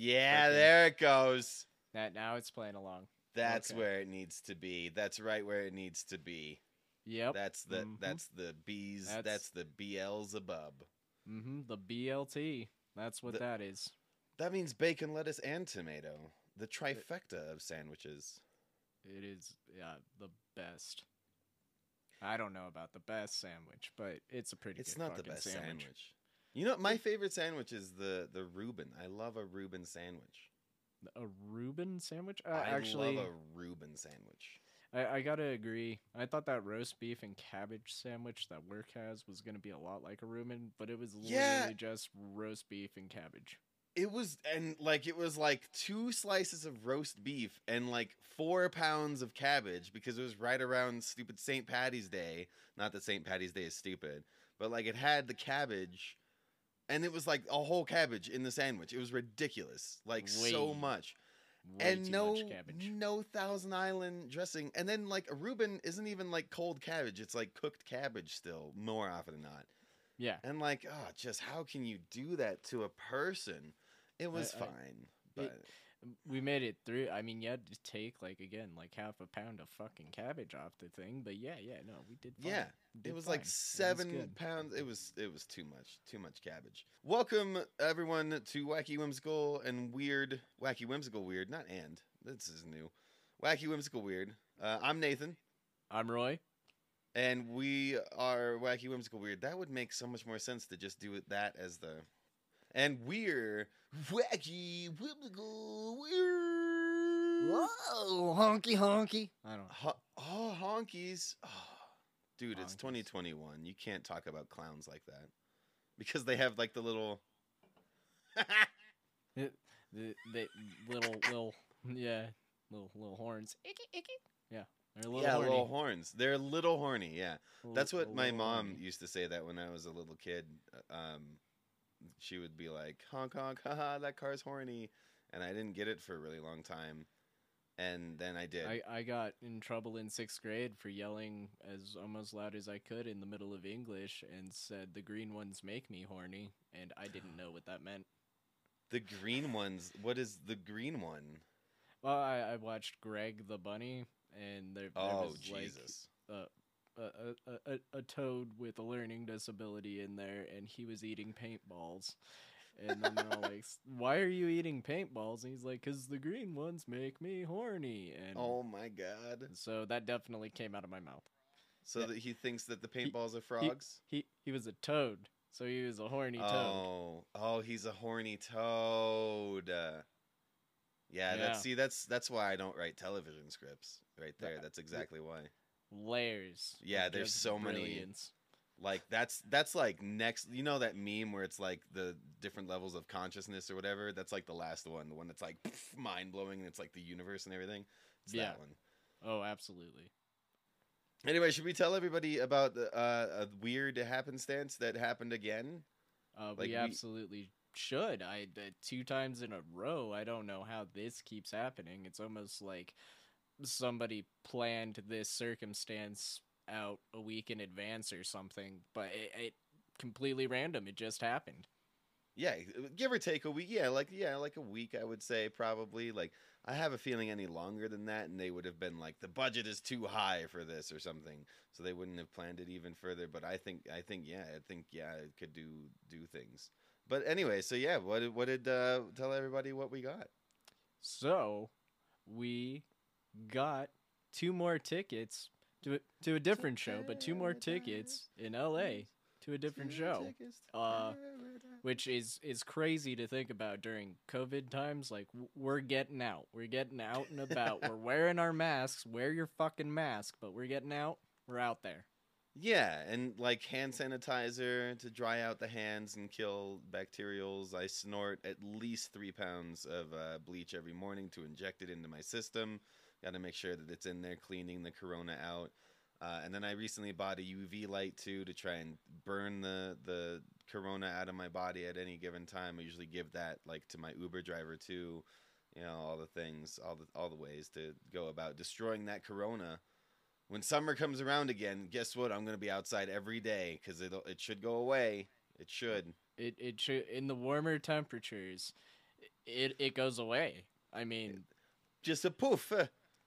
Yeah, there it goes. That now it's playing along. That's Okay. where it needs to be. That's right where it needs to be. Yep. That's the Mhm. that's the B's. That's, That's- the Beelzebub. mm-hmm. The BLT. That's what The- that is. That means bacon, lettuce, and tomato. The trifecta of sandwiches. It is yeah the best. I don't know about the best sandwich, but it's a pretty. It's not the best sandwich. sandwich. You know, my favorite sandwich is the the Reuben. I love a Reuben sandwich. A Reuben sandwich? Uh, I actually, love a Reuben sandwich. I, I gotta agree. I thought that roast beef and cabbage sandwich that work has was gonna be a lot like a Reuben, but it was Yeah. literally just roast beef and cabbage. It was and like it was like two slices of roast beef and like four pounds of cabbage because it was right around stupid St. Patty's Day. Not that St. Patty's Day is stupid, but like it had the cabbage, and it was like a whole cabbage in the sandwich. It was ridiculous, like so much, Way and no much no Thousand Island dressing. And then like a Reuben isn't even like cold cabbage; it's like cooked cabbage still more often than not. Yeah, And like, oh, just how can you do that to a person? It was I- fine, but we made it through. I mean, you had to take like again like half a pound of fucking cabbage off the thing, but yeah, yeah, no, we did. Fine. yeah, We it was fine. like It was seven pounds. It was it was too much, too much cabbage. Welcome everyone to Wacky Whimsical and Weird. Wacky Whimsical Weird, not and. This is new. Wacky Whimsical Weird. Uh, I'm Nathan, I'm Roy. and we are Wacky Whimsical Weird. That would make so much more sense to just do it that as the. And we're Wacky Whimsical Weird. Whoa, honky honky. I don't. Ho- oh, honkies. Oh, dude, it's 2021. You can't talk about clowns like that. Because they have like the little. The, the, the little little yeah little little horns. Icky icky. Yeah, they're little yeah, horny. little horns. They're a little horny. Yeah. A That's what my mom horny. used to say that when I was a little kid. Um, she would be like, honk, honk, haha, that car's horny. And I didn't get it for a really long time. And then I did. I, I got in trouble in sixth grade for yelling as almost loud as I could in the middle of English and said the green ones make me horny and I didn't know what that meant. the green ones. What is the green one? Well, I, I watched Greg the bunny and there, there Oh, was like Jesus. Uh, a, a, a, toad with a learning disability in there and he was eating paintballs. And then they're all like, "Why are you eating paintballs?" And he's like, "Cause the green ones make me horny." And oh my God. so that definitely came out of my mouth. So Yeah. that he thinks that the paintballs are frogs? He he was a toad, so he was a horny toad. Oh, oh, he's a horny toad. Uh, yeah, Yeah. that's see, that's that's why I don't write television scripts. Right there, That- that's exactly why. Layers. Yeah, there's so many- Like that's that's like next. You know that meme where it's like the different levels of consciousness or whatever. That's like the last one, the one that's like mind blowing. and It's like the universe and everything. It's Yeah. that one. Oh, absolutely. Anyway, should we tell everybody about the, uh, a weird happenstance that happened again? Uh, Like, we we- absolutely should. I uh, two times in a row. I don't know how this keeps happening. It's almost like somebody planned this circumstance out a week in advance or something, but it, it completely random. It just happened. Yeah, give or take a week. Yeah, like yeah, like a week. I would say probably. Like I have a feeling any longer than that, and they would have been like the budget is too high for this or something, so they wouldn't have planned it even further. But I think I think yeah, I think yeah, it could do do things. But anyway, so yeah, what did what did uh, tell everybody what we got? So we got two more tickets to a, to a different show, but two more tickets in L.A. to a different show. Uh, which is is crazy to think about during COVID times. Like we're getting out, we're getting out and about. we're wearing our masks. Wear your fucking mask, but we're getting out. We're out there. Yeah, and like hand sanitizer to dry out the hands and kill bacterials. I snort at least three pounds of uh, bleach every morning to inject it into my system. Got to make sure that it's in there cleaning the corona out. Uh, and then I recently bought a UV light too to try and burn the the corona out of my body at any given time. I usually give that like to my Uber driver too. You know all the things, all the all the ways to go about destroying that corona when summer comes around again, guess what? I'm gonna be outside every day because it it should go away. It should. It it should in the warmer temperatures. it it goes away. I mean, Just a poof.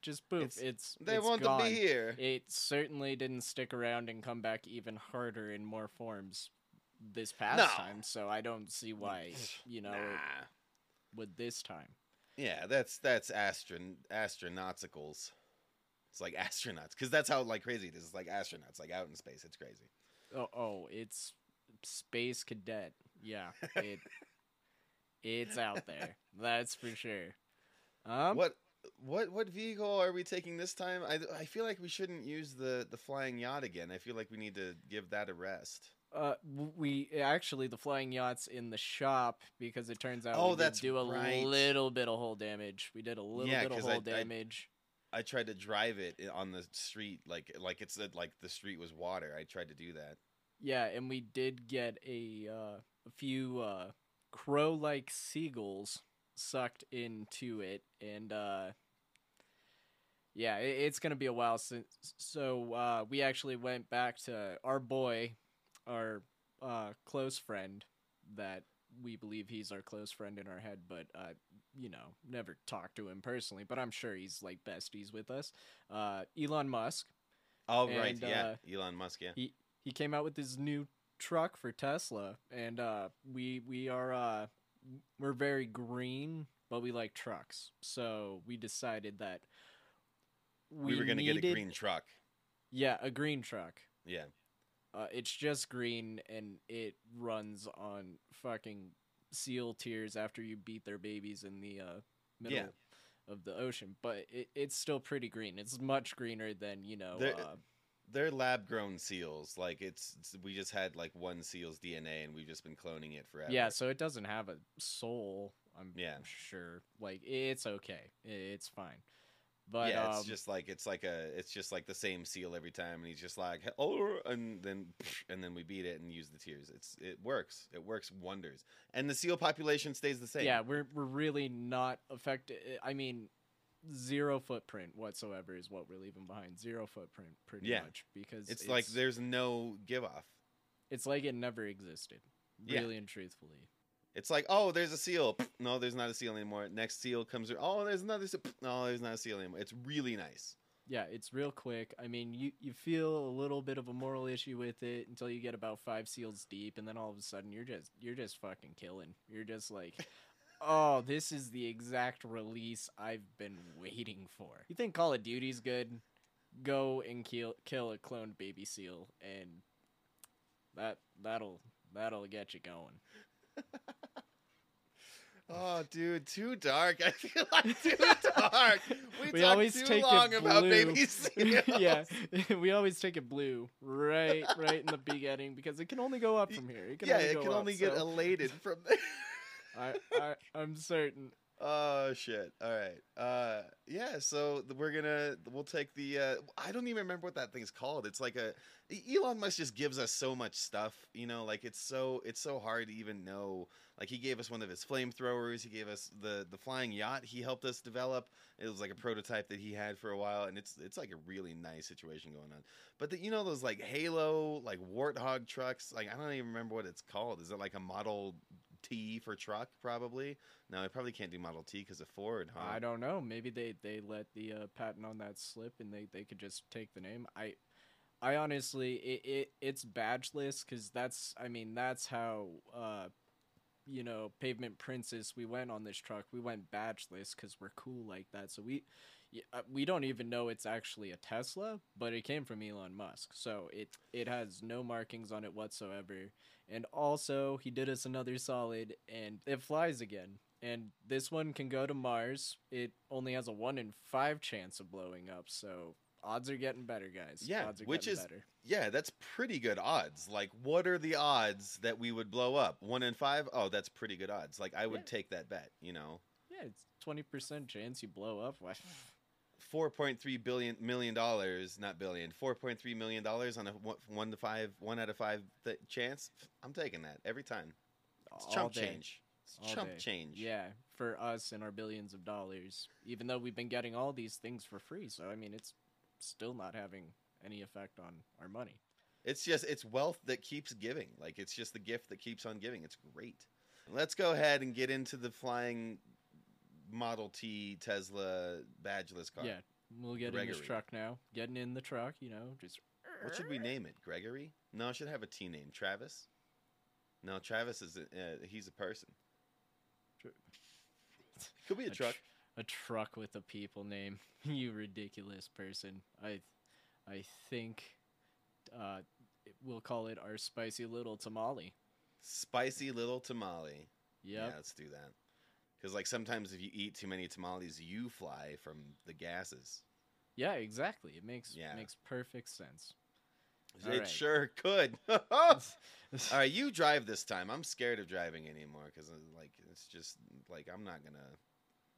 Just poof. It's- It's, They it's want gone. to be here. It certainly didn't stick around and come back even harder in more forms this past No. time. So I don't see why you know it Nah. would this time. Yeah, that's that's astron astronauticals. It's like astronauts because that's how like crazy it is. It's like astronauts, like out in space. It's crazy. Oh, oh, it's space cadet. Yeah, it it's out there. That's for sure. Um, what what what vehicle are we taking this time? I I feel like we shouldn't use the the flying yacht again. I feel like we need to give that a rest. Uh, we actually the flying yachts in the shop because it turns out Oh, we that's do a right. little bit of hull damage. We did a little Yeah, bit of I- hull I- damage. I tried to drive it on the street like like it's like the street was water. I tried to do that. Yeah, and we did get a uh, a few uh, crow-like seagulls sucked into it, and uh, yeah, it, it's gonna be a while since. So uh, we actually went back to our boy, our uh, close friend that we believe he's our close friend in our head, but uh, you know, never talked to him personally. But I'm sure he's like besties with us. Uh, Elon Musk. Oh right, yeah, uh, Elon Musk. Yeah, he came out with his new truck for Tesla, and uh, we we are uh, we're very green, but we like trucks, so we decided that we, were gonna get a green truck. yeah, a green truck. Yeah, Uh, it's just green, and it runs on fucking seal tears after you beat their babies in the uh, middle Yeah. of the ocean. But it, it's still pretty green. It's much greener than you know. There- Uh, they're lab grown seals. Like it's, it's we just had like one seal's DNA and we've just been cloning it forever. Yeah, so it doesn't have a soul. I'm Yeah. sure. Like it's okay. It's fine. But yeah, um, it's just like it's like a it's just like the same seal every time, and he's just like oh, and then and then we beat it and use the tears. It's it works. It works wonders, and the seal population stays the same. yeah, we're we're really not affected. I mean, zero footprint whatsoever is what we're leaving behind. Zero footprint, pretty Yeah. much, because it's, like there's no give off. it's like it never existed. Yeah. Really and truthfully. It's like oh, there's a seal. No, there's not a seal anymore. Next seal comes. Oh, there's another seal. No, there's not a seal anymore. It's really nice. Yeah, it's real quick. I mean, you you feel a little bit of a moral issue with it until you get about five seals deep, and then all of a sudden you're just you're just fucking killing. You're just like, oh, this is the exact release I've been waiting for. You think Call of Duty's good? Go and kill kill a cloned baby seal, and that that'll that'll get you going. Oh, dude, too dark. I feel like too dark. We, We talked always too take it long about blue. baby seals. yeah, we always take it blue right right in the beginning because it can only go up from here. It can yeah, only it go can up, only get elated from there. I, I I'm certain. Oh shit! All right. Uh, yeah. So we're gonna we'll take the. Uh, I don't even remember what that thing's called. It's like a Elon Musk just gives us so much stuff. You know, like it's so it's so hard to even know. Like he gave us one of his flamethrowers. He gave us the the flying yacht. He helped us develop. It was like a prototype that he had for a while, and it's it's like a really nice situation going on. But the, you know those like Halo like Warthog trucks. Like I don't even remember what it's called. Is it like a Model T for truck? Probably. No, I probably can't do Model T because of Ford, huh? I don't know. Maybe they they let the uh, patent on that slip and they they could just take the name. I I honestly it, it it's badgeless because that's I mean that's how uh you know pavement princess we went on this truck we went badgeless because we're cool like that so we Uh, we don't even know it's actually a tesla but it came from elon musk so it it has no markings on it whatsoever and also he did us another solid and it flies again and this one can go to mars it only has a 1 in 5 chance of blowing up so odds are getting better guys Yeah, odds are which getting is- better Yeah, that's pretty good odds. Like, what are the odds that we would blow up? One in five? Oh, that's pretty good odds. Like, I would Yeah. take that bet. You know, yeah it's 20% chance you blow up Why- four point three billion million dollars, not billion, 4.3 million dollars on a one, one to five, one out of five th- chance. I'm taking that every time. It's all chump day. change. It's All chump day. change. Yeah, for us and our billions of dollars. Even though we've been getting all these things for free, so I mean, it's still not having any effect on our money. It's just it's wealth that keeps giving. Like it's just the gift that keeps on giving. It's great. Let's go ahead and get into the flying Model T Tesla badgeless car. Yeah, we'll get in this truck now. Getting in the truck, you know, just. What should we name it? Gregory? No, it should have a T name. Travis? No, Travis is a, uh, he's a person. Could be a A truck. tr- a truck with a people name. you ridiculous person. I, I think, uh, we'll call it our spicy little tamale. Spicy little tamale. Yeah, let's do that. Because like sometimes if you eat too many tamales, you fly from the gases. Yeah, exactly. It makes Yeah. makes perfect sense. it Alright. sure could. All right, you drive this time. I'm scared of driving anymore because uh, like it's just like I'm not gonna.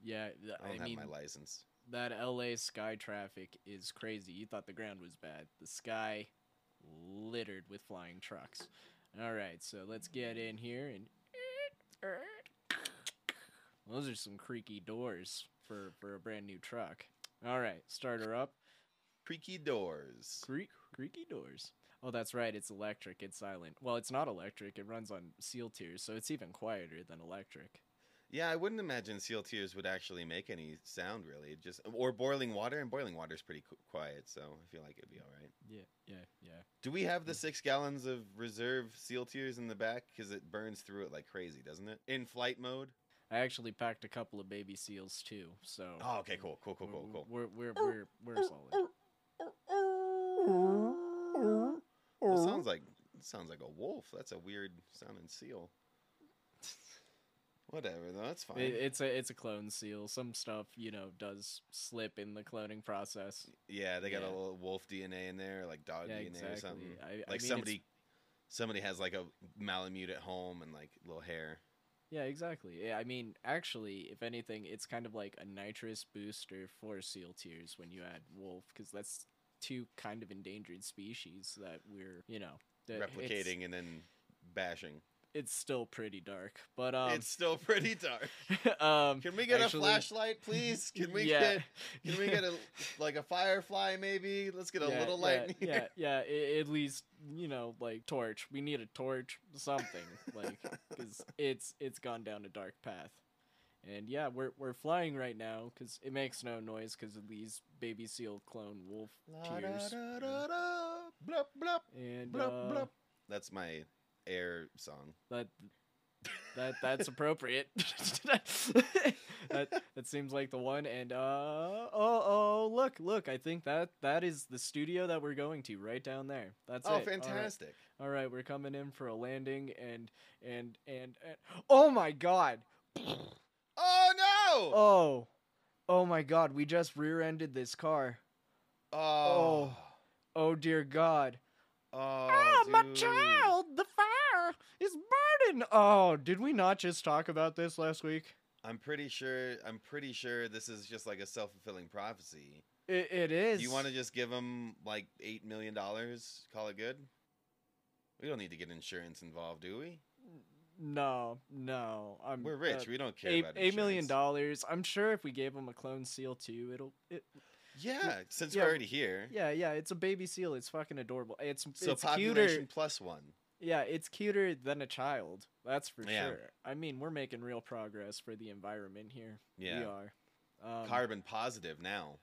yeah, th- I don't I have mean my license. that LA sky traffic is crazy. You thought the ground was bad. The sky littered with flying trucks. All right, so let's get in here and those are some creaky doors for for a brand new truck. All right, starter up. Creaky doors. Creak, creaky doors. Oh, that's right. It's electric. It's silent. Well, it's not electric. It runs on seal tears, so it's even quieter than electric. Yeah, I wouldn't imagine seal tears would actually make any sound really. It just or boiling water, and boiling water is pretty qu- quiet, so I feel like it'd be all right. Yeah, yeah, yeah. Do we have the six gallons of reserve seal tears in the back? Because it burns through it like crazy, doesn't it? In flight mode. I actually packed a couple of baby seals too, so. Oh, okay, cool, cool, cool, cool, cool. We're we're we're we're solid. It sounds like it sounds like a wolf. That's a weird sounding seal. Whatever, though. That's fine. It, it's a it's a clone seal. Some stuff you know does slip in the cloning process. yeah, they got yeah. a little wolf DNA in there, like dog Yeah, DNA or something. I, I like mean, it's- somebody, somebody has like a Malamute at home and like little hair. Yeah, exactly. Yeah, I mean, actually, if anything, it's kind of like a nitrous booster for seal tears when you add wolf, because that's two kind of endangered species that we're you know replicating and then bashing. It's, still pretty dark, but um, it's still pretty dark. um, Can we get actually- a flashlight, please? Can we yeah. get can we get a like a firefly maybe? Let's get a Yeah, little light yeah. Yeah, yeah. at least you know, like torch. We need a torch, something, like because it's it's gone down a dark path. And yeah, we're we're flying right now because it makes no noise because of these baby seal clone wolf tears. La-da-da-da-da, Blup, blup, And blup, uh. That's my air song. that that that's appropriate. that that seems like the one. And uh oh oh look look, I think that that is the studio that we're going to right down there. That's oh, it. Fantastic. All right, we're coming in for a landing, and and and, and oh my god! Oh no! Oh, oh my god! We just rear-ended this car. Oh. Oh dear God! Oh, dude. the fire is burning. Oh, did we not just talk about this last week? I'm pretty sure. I'm pretty sure this is just like a self fulfilling prophecy. It, it is. You want to just give them like eight million dollars? Call it good. We don't need to get insurance involved, do we? No, no. I'm. We're rich. uh, we don't care eight, about eight million dollars. I'm sure if we gave him a clone seal too, it'll. It, Yeah, since Yeah, we're already here. yeah, yeah. It's a baby seal. It's fucking adorable. It's So it's population cuter. plus one. Yeah, it's cuter than a child. That's for Yeah. sure. I mean, we're making real progress for the environment here. Yeah, We are. Um, carbon positive now.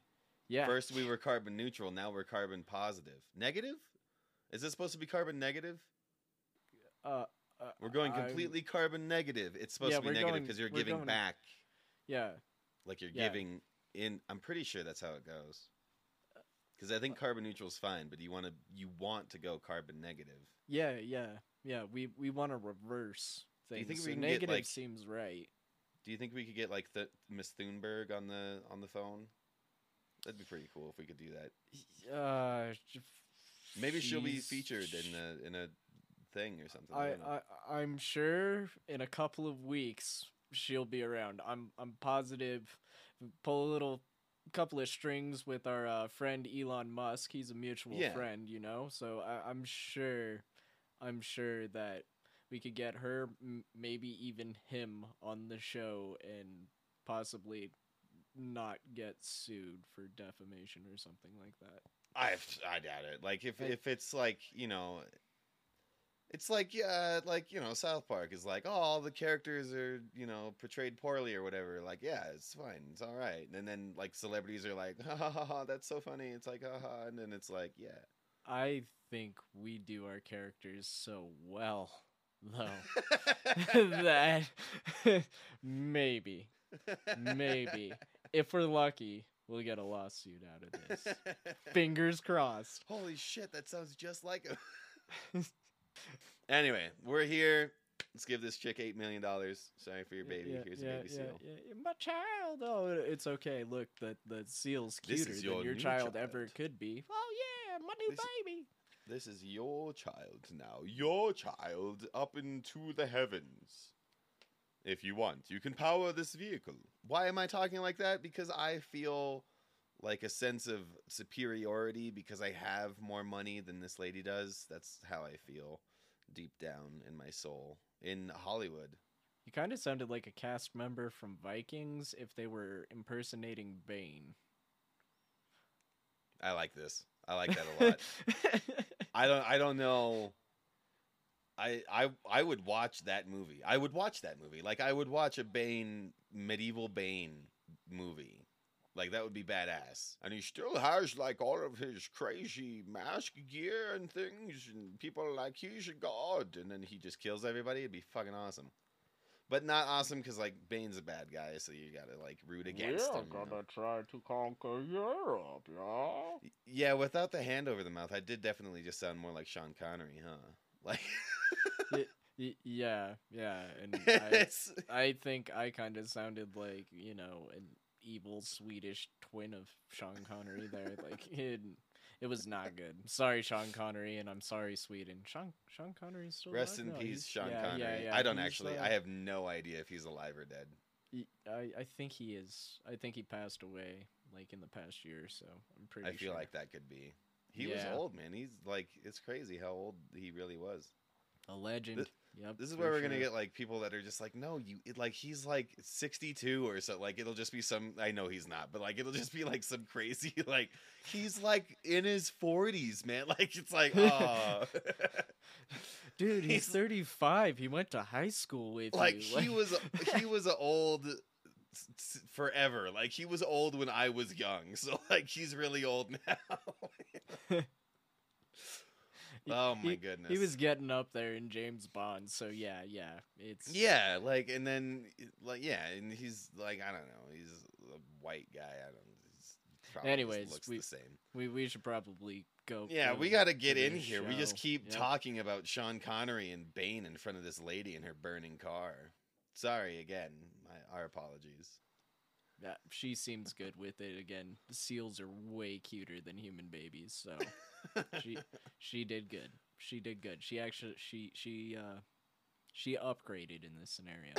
Yeah. First we were carbon neutral. Now we're carbon positive. Negative? Is this supposed to be carbon negative? uh, uh, We're going I'm- completely carbon negative. It's supposed Yeah, to be negative because you're giving going- back. Yeah. Like you're Yeah. giving in. I'm pretty sure that's how it goes. Because I think carbon neutral is fine, but you want to you want to go carbon negative. Yeah. Yeah. Yeah. We we want to reverse Do you things. think so we can get, negative like- seems right. Do you think we could get like the Miss Thunberg on the on the phone? That'd be pretty cool if we could do that. Uh, Maybe she'll be featured in a in a thing or something. I, don't know. I I'm sure in a couple of weeks she'll be around. I'm I'm positive. Pull a little couple of strings with our uh, friend Elon Musk. He's a mutual Yeah. friend, you know. So I, I'm sure, I'm sure that we could get her, m- maybe even him, on the show and possibly not get sued for defamation or something like that. I I doubt it. Like if if it's like you know, It's like yeah, like you know, South Park is like, oh, all the characters are you know portrayed poorly or whatever. Like, yeah, it's fine, it's all right. And then like celebrities are like, ha ha ha, ha that's so funny. It's like, ha ha, and then it's like, yeah. I think we do our characters so well, though, that maybe, maybe, if we're lucky, we'll get a lawsuit out of this. Fingers crossed. Holy shit, that sounds just like him. Anyway, we're here. Let's give this chick eight million dollars. Sorry for your baby. Yeah, Here's yeah, a baby yeah, seal. yeah. My child. Oh, it's okay. Look, the the seal's cuter is than your your new child, ever could be. Oh yeah, my new This- baby. This is your child now. Your child up into the heavens. If you want, you can power this vehicle. Why am I talking like that? Because I feel like a sense of superiority because I have more money than this lady does. That's how I feel deep down in my soul in Hollywood. You kind of sounded like a cast member from Vikings if they were impersonating Bane. I like this. I like that a lot. I don't I don't know I I I would watch that movie. I would watch that movie. Like I would watch a Bane medieval Bane movie. Like that would be badass. And he still has like all of his crazy mask gear and things and people are like he's a god and then he just kills everybody. It'd be fucking awesome. But not awesome cuz like Bane's a bad guy, so you got to like root against him. you know? try to conquer Europe, yeah. Y- Yeah, without the hand over the mouth, I did definitely just sound more like Sean Connery, huh? Like, yeah, yeah, and I, I think I kind of sounded like you know an evil Swedish twin of Sean Connery there. Like it, it was not good. Sorry, Sean Connery, and I'm sorry, Sweden. Sean Sean Connery's still rest alive? in No, peace, Sean yeah, Connery. yeah, yeah, I don't actually. uh, I have no idea if he's alive or dead. I I think he is. I think he passed away like in the past year, or so I'm pretty. I feel like that could be. He was old, man. He's like, it's crazy how old he really was. a legend. Yep. This is where we're gonna get like people that are just like, no, you it, like he's like 62 or so. Like it'll just be some. I know he's not, but like it'll just be like some crazy like he's like in his 40s, man. Like it's like, oh. Dude, he's, he's- 35. He went to high school with like you. he was he was a old forever like he was old when i was young so like he's really old now oh my he- goodness He was getting up there in James Bond, so yeah, yeah, it's yeah like and then like yeah and he's like i don't know he's a white guy i don't he's probably just Anyways, looks we- the same We we should probably go. yeah we got to get in here we just keep Yep. talking about sean connery and bane in front of this lady in her burning car sorry again my, our apologies Yeah, she seems good with it. Again, the seals are way cuter than human babies, so she she did good. She did good. She actually she she uh she upgraded in this scenario.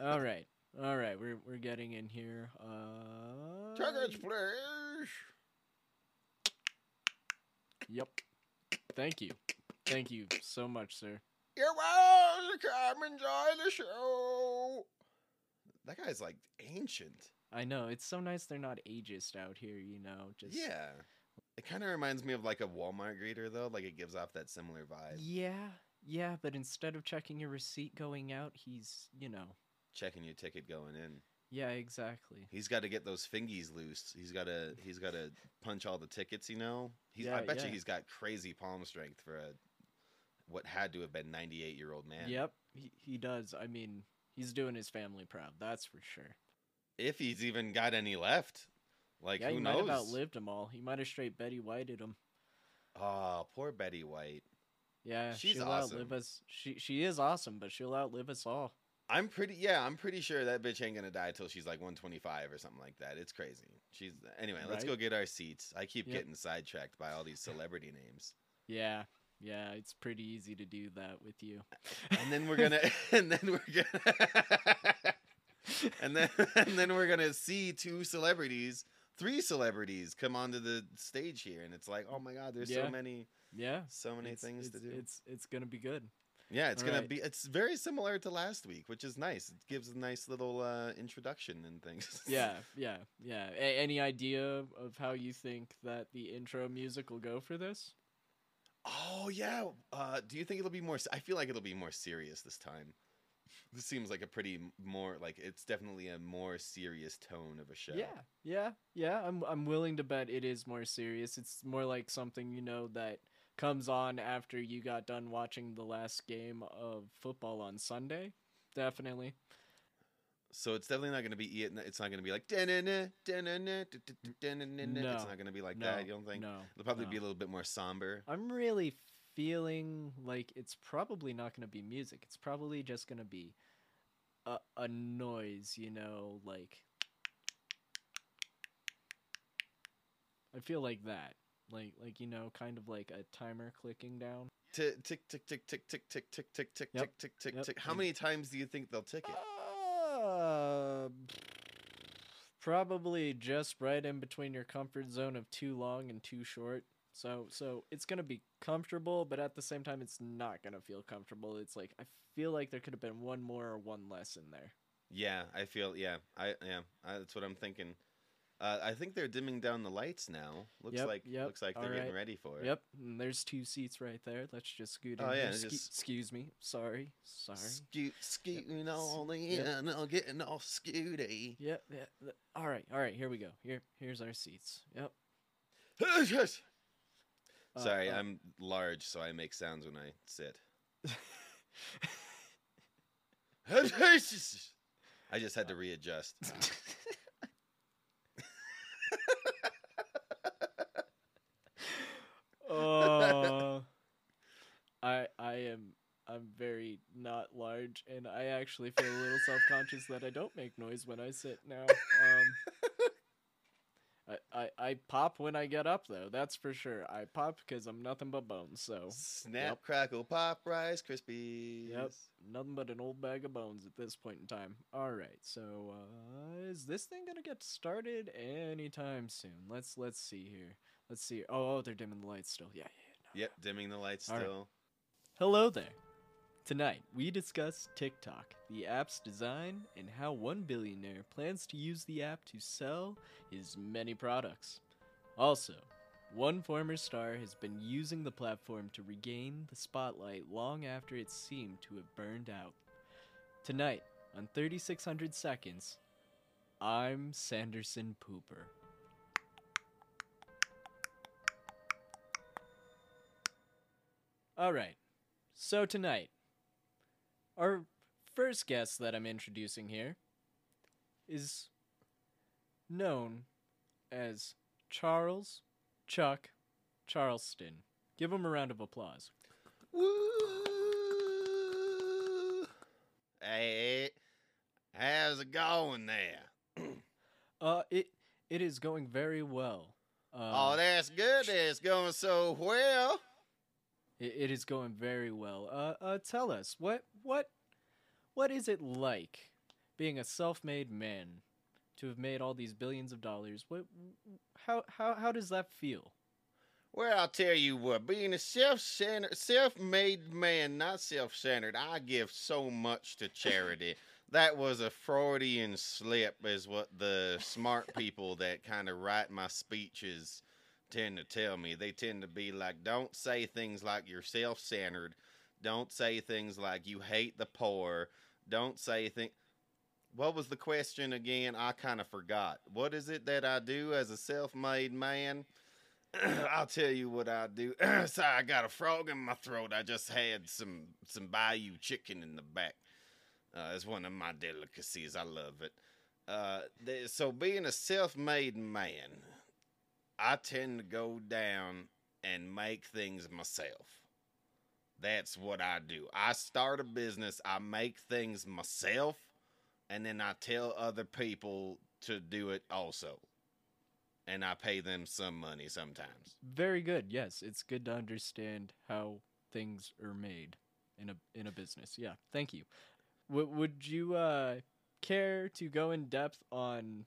all right, all right. We're we're getting in here. Uh, Tickets, please. Yep. Thank you. Thank you so much, sir. You're welcome. Come enjoy the show. That guy's like ancient. I know it's so nice they're not ageist out here. You know, just Yeah. It kind of reminds me of like a Walmart greeter though. Like it gives off that similar vibe. Yeah, yeah. But instead of checking your receipt going out, he's you know. Checking your ticket going in. Yeah, exactly. He's got to get those fingies loose. He's got to. He's got to punch all the tickets. You know. He's. I Yeah, bet you he's got crazy palm strength for a what had to have been 98 year old man. Yep, he, he does. I mean, he's doing his family proud. That's for sure. If he's even got any left. Like yeah, who he knows? might have outlived them all. He might have straight Betty Whited them. Oh, poor Betty White. Yeah, She's she'll awesome. outlive us. She she is awesome, but she'll outlive us all. I'm pretty yeah, I'm pretty sure that bitch ain't gonna die till she's like 125 or something like that. It's crazy. She's anyway. Let's go get our seats. I keep Yep. getting sidetracked by all these celebrity names, Yeah, yeah. It's pretty easy to do that with you. and then we're gonna and then we're gonna and then and then we're gonna see two celebrities, three celebrities come onto the stage here, and it's like, oh my god, there's Yeah. so many, yeah. so many it's, things it's, to do. It's it's gonna be good. yeah, it's all gonna right. be. It's very similar to last week, which is nice. It gives a nice little uh, introduction and things. Yeah, yeah, yeah. A- any idea of how you think that the intro music will go for this? Oh yeah. Uh, do you think it'll be more? I feel like it'll be more serious this time. This seems like a pretty more like it's definitely a more serious tone of a show. Yeah, yeah, yeah. I'm I'm willing to bet it is more serious. It's more like something you know that comes on after you got done watching the last game of football on Sunday. Definitely. So it's definitely not going to be. It. It's not going to be like. No. It's not going to be like no, that. You don't think? No. It'll probably no. be a little bit more somber. I'm really feeling like it's probably not going to be music. It's probably just going to be a, a noise, you know, like. I feel like that. Like, like you know, kind of like a timer clicking down. Tick, tick, tick, tick, tick, tick, tick, tick, tick, tick, tick, tick, tick, tick. How many times do you think they'll tick it? Ah! Uh, probably just right in between your comfort zone of too long and too short. So so it's gonna be comfortable, but at the same time, it's not gonna feel comfortable. It's like I feel like there could have been one more or one less in there. Yeah, I feel. Yeah, I yeah. I, that's what I'm thinking. Uh, I think they're dimming down the lights now. Looks Yep, like yep, looks like they're all getting ready for it. Yep, and there's two seats right there. Let's just scoot in. Oh, yeah, Scu- just- excuse me. Sorry. Sorry. Scoot, scooting Yep. end, I'll getting off scooty. Yep. Yeah, th- all right. All right. Here we go. Here. Here's our seats. Yep. Uh, Sorry, uh, I'm large, so I make sounds when I sit. I just had to readjust. Oh, I I am I'm very not large, and I actually feel a little self conscious that I don't make noise when I sit now. Um, I, I I pop when I get up though. That's for sure. I pop because I'm nothing but bones. So Snap, Yep. crackle, pop, Rice Krispies. Yep. nothing but an old bag of bones at this point in time. All right. So uh, is this thing gonna get started anytime soon? Let's let's see here. Let's see. Oh, oh they're dimming the lights still. Yeah, yeah. yeah, no. Yep, dimming the lights All right. still. Hello there. Tonight, we discuss TikTok, the app's design, and how one billionaire plans to use the app to sell his many products. Also, one former star has been using the platform to regain the spotlight long after it seemed to have burned out. Tonight, on 3600 Seconds, I'm Sanderson Pooper. All right. So tonight, our first guest that I'm introducing here is known as Charles Chuck Charleston. Give him a round of applause. Woo! Hey, how's it going there? Uh, it it is going very well. Uh, oh, that's good. It's going so well. It, it is going very well. Uh, uh, tell us what what what is it like being a self-made man to have made all these billions of dollars? What how how how does that feel? Well, I'll tell you what, being a self-centered, self-made man, not self-centered, I give so much to charity. that was a Freudian slip, is what the smart people that kind of write my speeches tend to tell me. They tend to be like, don't say things like you're self-centered. Don't say things like you hate the poor. Don't say things. What was the question again? I kind of forgot. What is it that I do as a self-made man? I'll tell you what I do. Sorry, I got a frog in my throat. I just had some some Bayou chicken in the back. Uh, it's one of my delicacies. I love it. Uh, so being a self-made man, I tend to go down and make things myself. That's what I do. I start a business. I make things myself, and then I tell other people to do it also and I pay them some money sometimes. Very good. Yes, it's good to understand how things are made in a in a business. Yeah, thank you. W- would you uh, care to go in depth on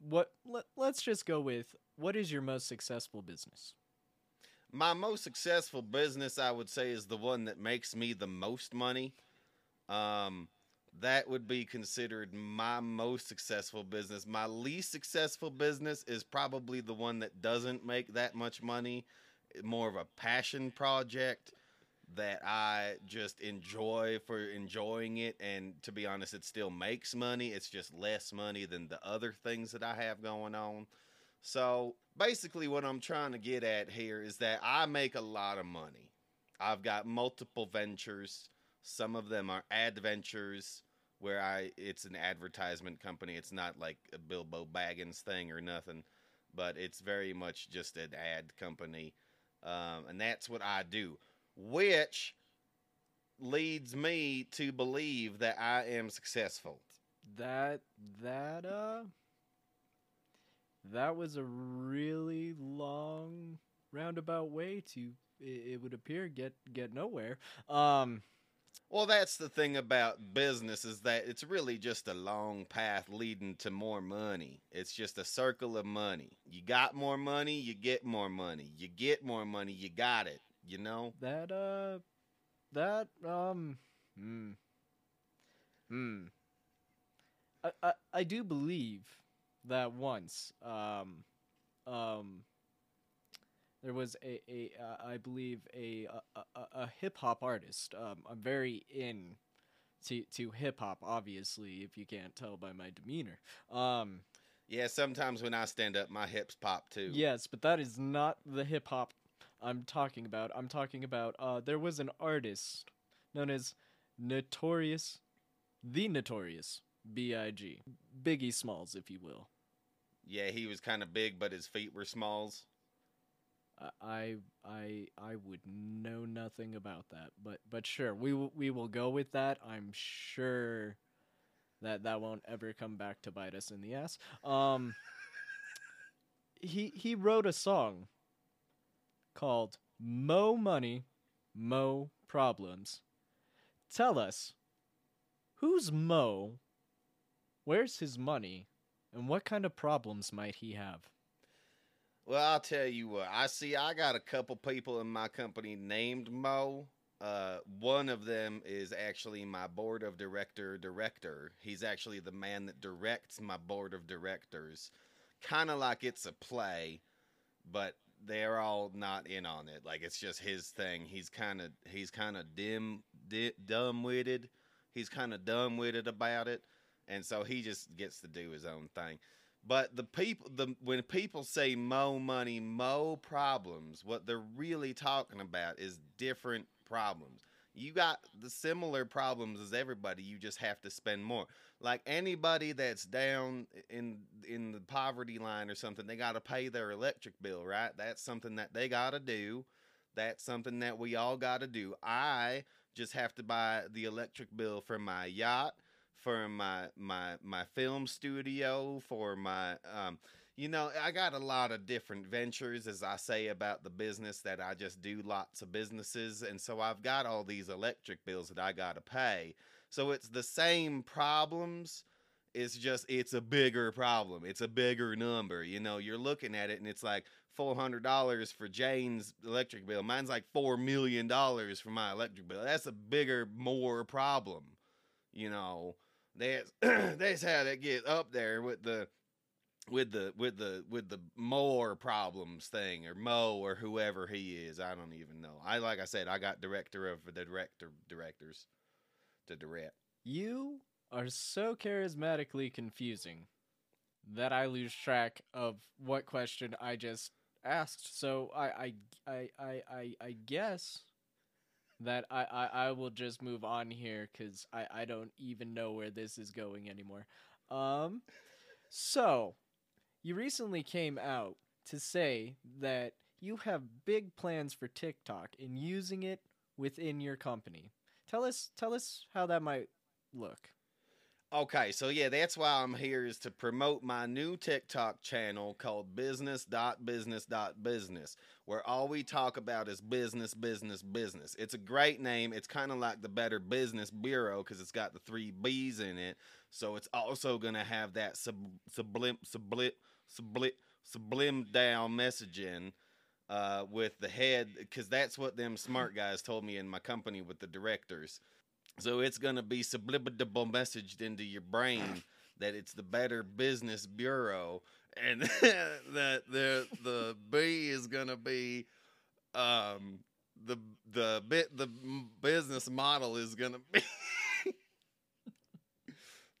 what? Let, let's just go with what is your most successful business? My most successful business, I would say, is the one that makes me the most money. Um, that would be considered my most successful business. My least successful business is probably the one that doesn't make that much money, more of a passion project that I just enjoy for enjoying it. And to be honest, it still makes money. It's just less money than the other things that I have going on. So basically, what I'm trying to get at here is that I make a lot of money. I've got multiple ventures. Some of them are adventures where I it's an advertisement company. It's not like a Bilbo Baggins thing or nothing, but it's very much just an ad company. Um, and that's what I do which leads me to believe that I am successful. That that uh that was a really long roundabout way to it, it would appear get get nowhere. Um well, that's the thing about business is that it's really just a long path leading to more money. It's just a circle of money. You got more money, you get more money. You get more money, you got it you know? That uh that um hmm. Hmm. I, I I do believe that once um um there was a a uh, I believe a a, a, a hip hop artist. Um I'm very in to to hip hop obviously if you can't tell by my demeanor. Um yeah sometimes when I stand up my hips pop too. Yes but that is not the hip hop I'm talking about. I'm talking about uh there was an artist known as Notorious the Notorious B.I.G. Biggie Smalls, if you will. Yeah, he was kind of big, but his feet were smalls. I I I would know nothing about that, but but sure, we will we will go with that. I'm sure that that won't ever come back to bite us in the ass. Um, he he wrote a song called Mo Money, Mo Problems. Tell us, who's Mo? Where's his money? And what kind of problems might he have? Well, I'll tell you what. I see I got a couple people in my company named Mo. Uh, one of them is actually my board of director director. He's actually the man that directs my board of directors. Kind of like it's a play, but they're all not in on it. Like it's just his thing. He's kind of he's kind of dim, di- dumb witted. He's kind of dumb witted about it, and so he just gets to do his own thing. But the people, the when people say mo money, mo problems, what they're really talking about is different problems. You got the similar problems as everybody. You just have to spend more like anybody that's down in in the poverty line or something they got to pay their electric bill right? That's something that they got to do. That's something that we all got to do. I just have to buy the electric bill for my yacht for my my my film studio for my um you know i got a lot of different ventures as i say about the business that i just do lots of businesses. And so i've got all these electric bills that i got to pay so it's the same problems. It's just it's a bigger problem. It's a bigger number. You know, you're looking at it and it's like four hundred dollars for Jane's electric bill. Mine's like four million dollars for my electric bill. That's a bigger, more problem. You know, that's that's how they gets up there with the with the with the with the more problems thing or Mo or whoever he is. I don't even know. I like I said, I got director of the director directors to. You are so charismatically confusing that I lose track of what question I just asked. So I I I I I, I guess that I, I, I will just move on here because I, I don't even know where this is going anymore. Um so you recently came out to say that you have big plans for TikTok and using it within your company. Tell us tell us how that might look. Okay, so yeah, that's why I'm here is to promote my new TikTok channel called business.business.business, where all we talk about is business, business, business. It's a great name. It's kind of like the Better Business Bureau because it's got the three B's in it. So it's also going to have that sub, sublim, sublim, sublim, sublim down messaging uh, with the head because that's what them smart guys told me in my company with the directors. So it's gonna be subliminal messaged into your brain that it's the Better Business Bureau, and that the the B is gonna be um the the bit the business model is gonna be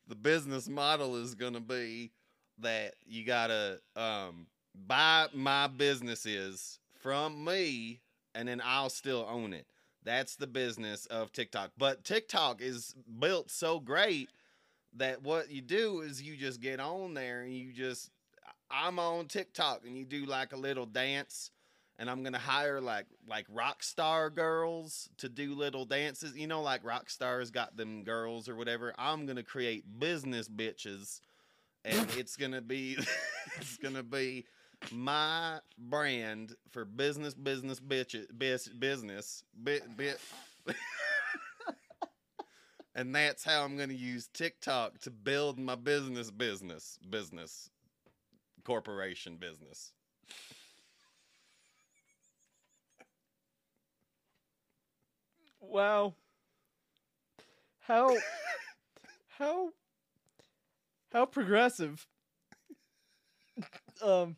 the business model is gonna be that you gotta um buy my businesses from me and then I'll still own it. That's the business of TikTok. But TikTok is built so great that what you do is you just get on there and you just I'm on TikTok and you do like a little dance and I'm gonna hire like like rock star girls to do little dances. You know, like rock stars got them girls or whatever. I'm gonna create business bitches, and it's gonna be it's gonna be my brand for business business bitches bis, business bit bit. and that's how I'm gonna use TikTok to build my business business business corporation business. Wow. How how how progressive. um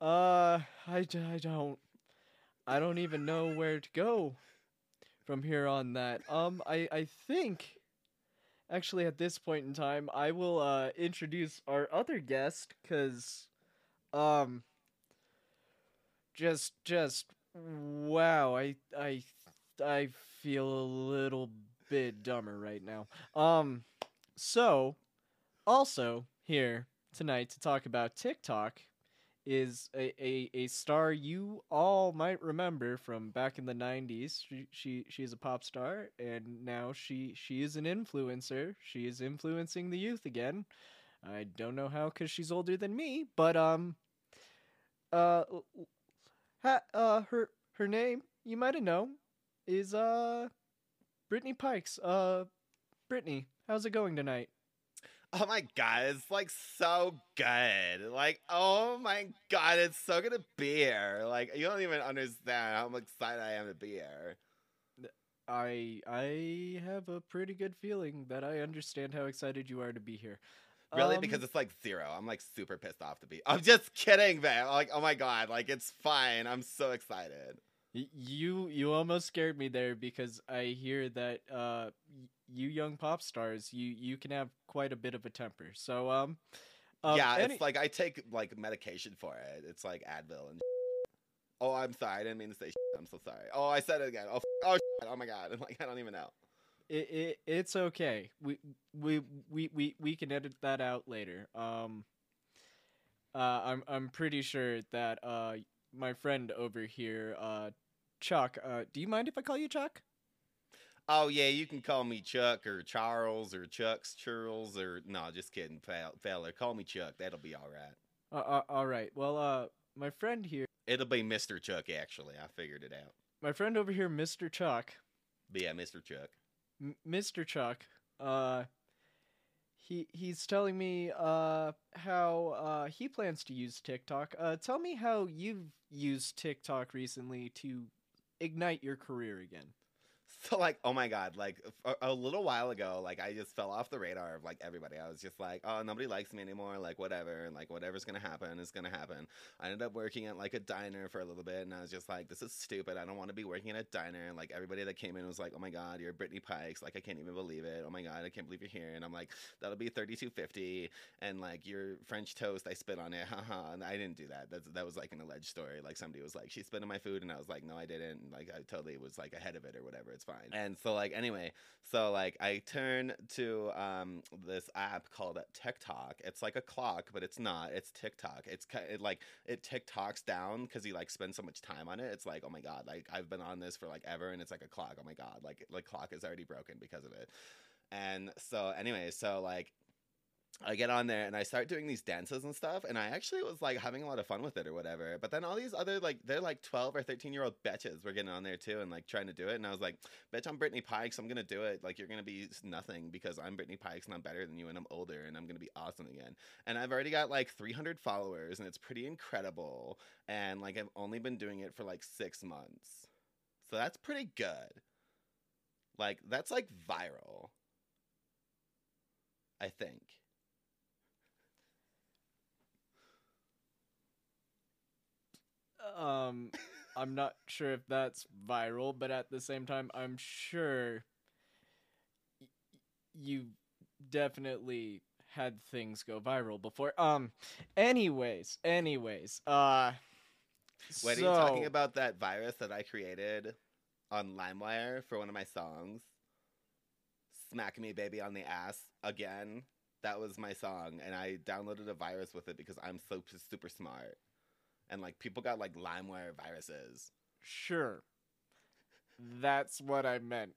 uh I, I don't I don't even know where to go from here on that. Um I I think actually at this point in time I will uh introduce our other guest cuz um just just wow i i i feel a little bit dumber right now um so also here tonight to talk about tiktok is a, a, a star you all might remember from back in the 90s she, she she's a pop star and now she she is an influencer she is influencing the youth again i don't know how because she's older than me but um uh ha, uh her her name you might have known is uh Brittany Pikes. Uh Brittany, how's it going tonight? Oh my god, it's like so good. Like, oh my god, it's so good to be here. Like, you don't even understand how excited I am to be here. I I have a pretty good feeling that I understand how excited you are to be here. Really? Um, because it's like zero. I'm like super pissed off to be. I'm just kidding, man. Like, oh my god, like it's fine. I'm so excited. You you almost scared me there because I hear that uh you young pop stars you you can have quite a bit of a temper. So um, um yeah, any- it's like I take like medication for it. It's like Advil and. Oh, I'm sorry. I didn't mean to say. I'm so sorry. Oh, I said it again. Oh, f- oh, shit. oh my god. Like I don't even know. it, it it's okay. We we we we we can edit that out later. Um uh I'm I'm pretty sure that uh my friend over here uh Chuck, uh do you mind if I call you Chuck? Oh yeah, you can call me Chuck or Charles or Chuck's Charles or no, just kidding, fel- fella. Call me Chuck. That'll be all right. Uh, uh all right. Well, uh my friend here, It'll be Mr. Chuck actually. I figured it out. my friend over here Mr. Chuck, yeah, Mr. Chuck. M- Mr. Chuck, uh he he's telling me uh how uh he plans to use TikTok. Uh tell me how you've used TikTok recently to ignite your career again. So like, oh my god, like a, a little while ago, like I just fell off the radar of like everybody. I was just like, oh, nobody likes me anymore. Like whatever, and like whatever's gonna happen is gonna happen. I ended up working at like a diner for a little bit, and I was just like, this is stupid. I don't want to be working at a diner. And like everybody that came in was like, oh my god, you're Brittany Pikes. Like I can't even believe it. Oh my god, I can't believe you're here. And I'm like, that'll be thirty two fifty. And like your French toast, I spit on it. Haha. and I didn't do that. That's that was like an alleged story. Like somebody was like, she spit on my food, and I was like, no, I didn't. And, like I totally was like ahead of it or whatever. It's fine. And so like anyway, so like I turn to um this app called TikTok. It's like a clock, but it's not. It's TikTok. It's it like it TikToks down because he like spends so much time on it. It's like oh my god, like I've been on this for like ever, and it's like a clock. Oh my god, like like clock is already broken because of it. And so anyway, so like I get on there and I start doing these dances and stuff, and I actually was like having a lot of fun with it or whatever. But then all these other like they're like twelve or thirteen year old bitches were getting on there too and like trying to do it, and I was like, "Bitch, I'm Brittany Pikes. I'm gonna do it. Like you're gonna be nothing because I'm Brittany Pikes and I'm better than you and I'm older and I'm gonna be awesome again." And I've already got like 300 followers, and it's pretty incredible. And like I've only been doing it for like six months, so that's pretty good. Like that's like viral. I think. Um, I'm not sure if that's viral, but at the same time, I'm sure y- you definitely had things go viral before. Um, anyways, anyways, uh, Wait, so, are you talking about that virus that I created on LimeWire for one of my songs? Smack Me Baby on the Ass again. That was my song, and I downloaded a virus with it because I'm so super smart. And like people got like LimeWire viruses. Sure. That's what I meant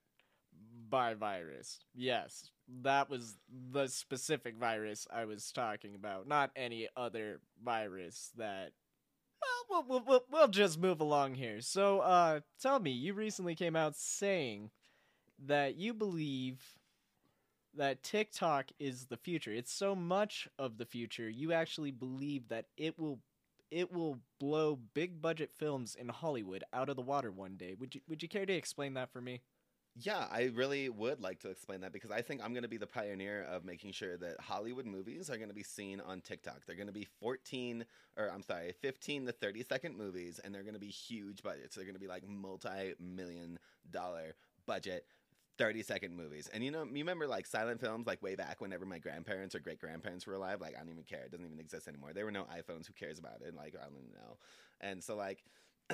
by virus. Yes, that was the specific virus I was talking about, not any other virus that. Well, we'll, we'll, we'll just move along here. So, uh, tell me, you recently came out saying that you believe that TikTok is the future. It's so much of the future. You actually believe that it will it will blow big budget films in Hollywood out of the water one day. Would you would you care to explain that for me? Yeah, I really would like to explain that because I think I'm going to be the pioneer of making sure that Hollywood movies are going to be seen on TikTok. They're going to be 14 or I'm sorry, 15 to 30 second movies and they're going to be huge budgets. They're going to be like multi-million dollar budget 30 second movies. And you know, you remember like silent films like way back whenever my grandparents or great grandparents were alive, like I don't even care. It doesn't even exist anymore. There were no iPhones, who cares about it? Like I don't even know. And so like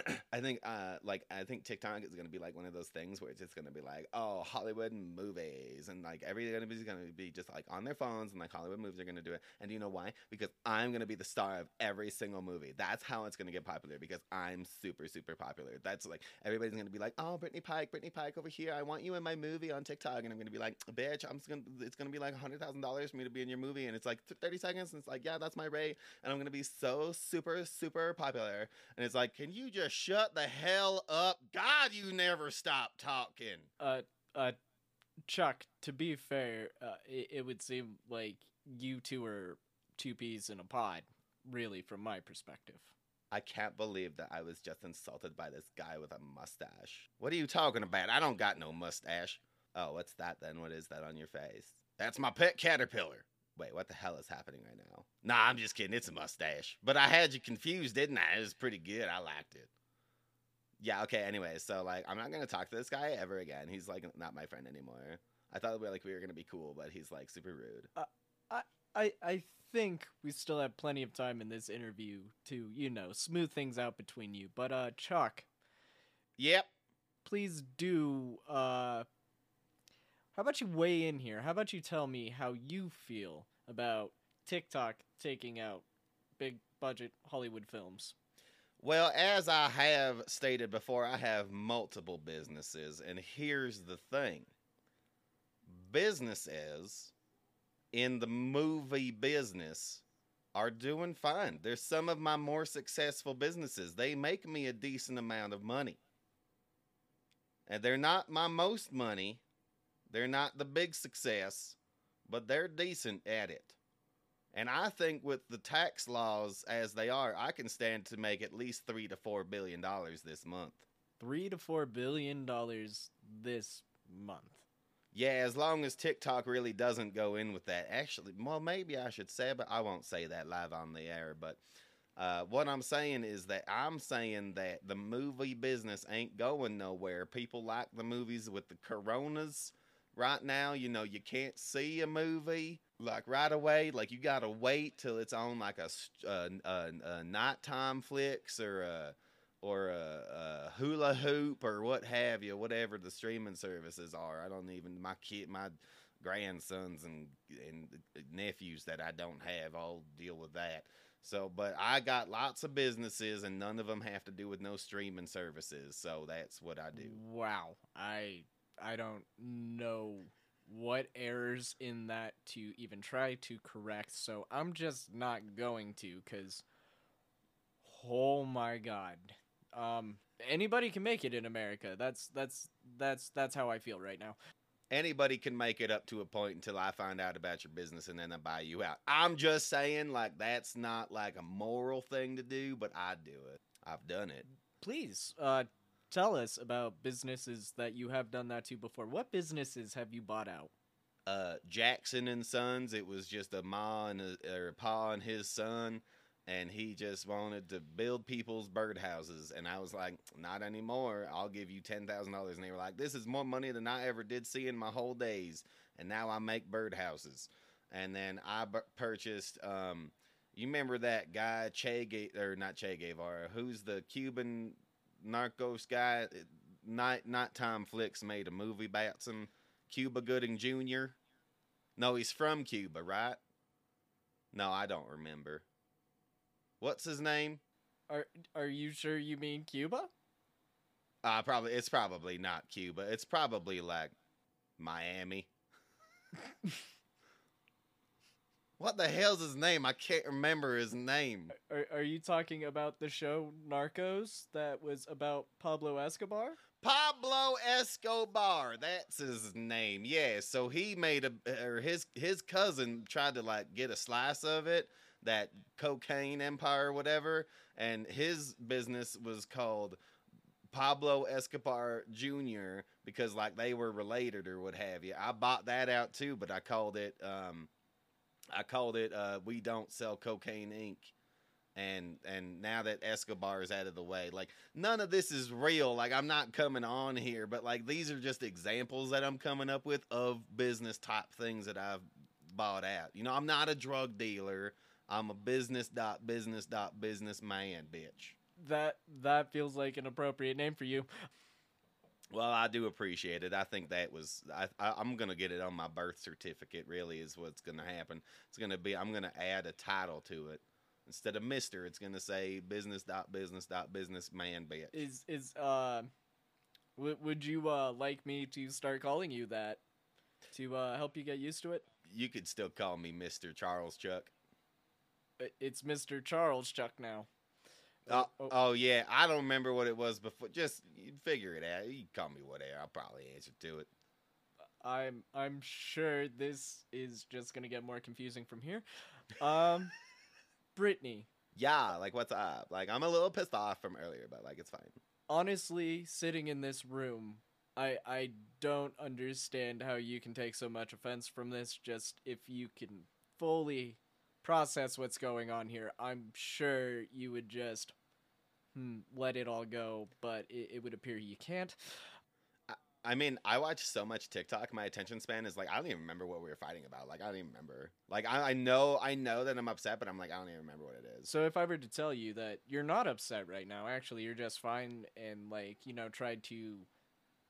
I think uh like I think TikTok is gonna be like one of those things where it's just gonna be like, oh, Hollywood movies and like everybody's gonna be just like on their phones and like Hollywood movies are gonna do it. And do you know why? Because I'm gonna be the star of every single movie. That's how it's gonna get popular because I'm super, super popular. That's like everybody's gonna be like, Oh, Brittany Pike, Brittany Pike over here, I want you in my movie on TikTok and I'm gonna be like, bitch, I'm just gonna it's gonna be like hundred thousand dollars for me to be in your movie and it's like thirty seconds and it's like, yeah, that's my rate and I'm gonna be so super, super popular. And it's like, can you just shut the hell up? God, you never stop talking. Uh, uh, Chuck. To be fair, uh, it, it would seem like you two are two peas in a pod, really, from my perspective. I can't believe that I was just insulted by this guy with a mustache. What are you talking about? I don't got no mustache. Oh, what's that then? What is that on your face? That's my pet caterpillar. Wait, what the hell is happening right now? Nah, I'm just kidding. It's a mustache. But I had you confused, didn't I? It was pretty good. I liked it. Yeah, okay, anyway, so like I'm not gonna talk to this guy ever again. He's like not my friend anymore. I thought we were like we were gonna be cool, but he's like super rude. I I think we still have plenty of time in this interview to you know smooth things out between you. But uh, Chuck, Yep. please do uh how about you weigh in here how about you tell me how you feel about tiktok taking out big budget hollywood films Well, as I have stated before, I have multiple businesses, and here's the thing businesses in the movie business are doing fine. They're some of my more successful businesses. They make me a decent amount of money. And they're not my most money, they're not the big success, but they're decent at it. And I think with the tax laws as they are, I can stand to make at least three to four billion dollars this month. three to four billion dollars this month Yeah, as long as TikTok really doesn't go in with that. Actually, well, maybe I should say, but I won't say that live on the air. But uh, what I'm saying is that I'm saying that the movie business ain't going nowhere. People like the movies with the coronas right now. You know, you can't see a movie like right away. Like you gotta wait till it's on like a uh, a, a nighttime flicks or a or a, a hula hoop or what have you, whatever the streaming services are. I don't even my kid, my grandsons and and nephews that I don't have all deal with that. So, but I got lots of businesses and none of them have to do with no streaming services. So that's what I do. wow i i don't know what errors in that to even try to correct so i'm just not going to because oh my god um anybody can make it in america that's that's that's that's how i feel right now Anybody can make it up to a point until I find out about your business and then I buy you out. I'm just saying, like, that's not like a moral thing to do, but I do it. I've done it. please uh tell us about businesses that you have done that to before what businesses have you bought out uh, Jackson and Sons. It was just a ma and a, or a pa and his son. and he just wanted to build people's birdhouses. And I was like, not anymore. I'll give you ten thousand dollars. And they were like, this is more money than I ever did see in my whole days. And now I make birdhouses. And then I b- purchased. Um, you remember that guy Che or not Che Guevara? Who's the Cuban narcos guy? Night Nighttime Flicks made a movie about him. Cuba Gooding Jr. No, he's from Cuba, right? No, I don't remember. What's his name? Are Are you sure you mean Cuba? Uh probably it's probably not Cuba. It's probably like Miami. what the hell's his name? I can't remember his name. Are Are you talking about the show Narcos that was about Pablo Escobar? Pablo Escobar, that's his name. Yeah, so he made a or his his cousin tried to like get a slice of it, that cocaine empire or whatever, and his business was called Pablo Escobar Jr. because like they were related or what have you. I bought that out too, but I called it um I called it uh we don't sell cocaine inc and and now that Escobar is out of the way, like none of this is real. Like I'm not coming on here, but like these are just examples that I'm coming up with of business type things that I've bought out. You know, I'm not a drug dealer. I'm a business dot business dot business man, bitch. That that feels like an appropriate name for you. Well, I do appreciate it. I think that was I, I I'm gonna get it on my birth certificate. Really, is what's gonna happen. It's gonna be I'm gonna add a title to it instead of Mister. It's gonna say business dot business dot business man bitch. Is is uh, w- would you uh like me to start calling you that to uh help you get used to it? You could still call me Mister Charles Chuck. It's Mr. Charles Chuck now. Oh, oh. oh yeah, I don't remember what it was before. Just you figure it out. You call me whatever. I'll probably answer to it. I'm I'm sure this is just gonna get more confusing from here. Um, Brittany, Yeah, like what's up? Like I'm a little pissed off from earlier, but like it's fine. honestly, sitting in this room, I I don't understand how you can take so much offense from this. Just if you can fully process what's going on here, I'm sure you would just let it all go. But it, it would appear you can't. I mean, I watch so much TikTok. My attention span is like I don't even remember what we were fighting about. Like I don't even remember. Like I, I know, I know that I'm upset, but I'm like I don't even remember what it is. So if I were to tell you that you're not upset right now, actually you're just fine and like, you know, tried to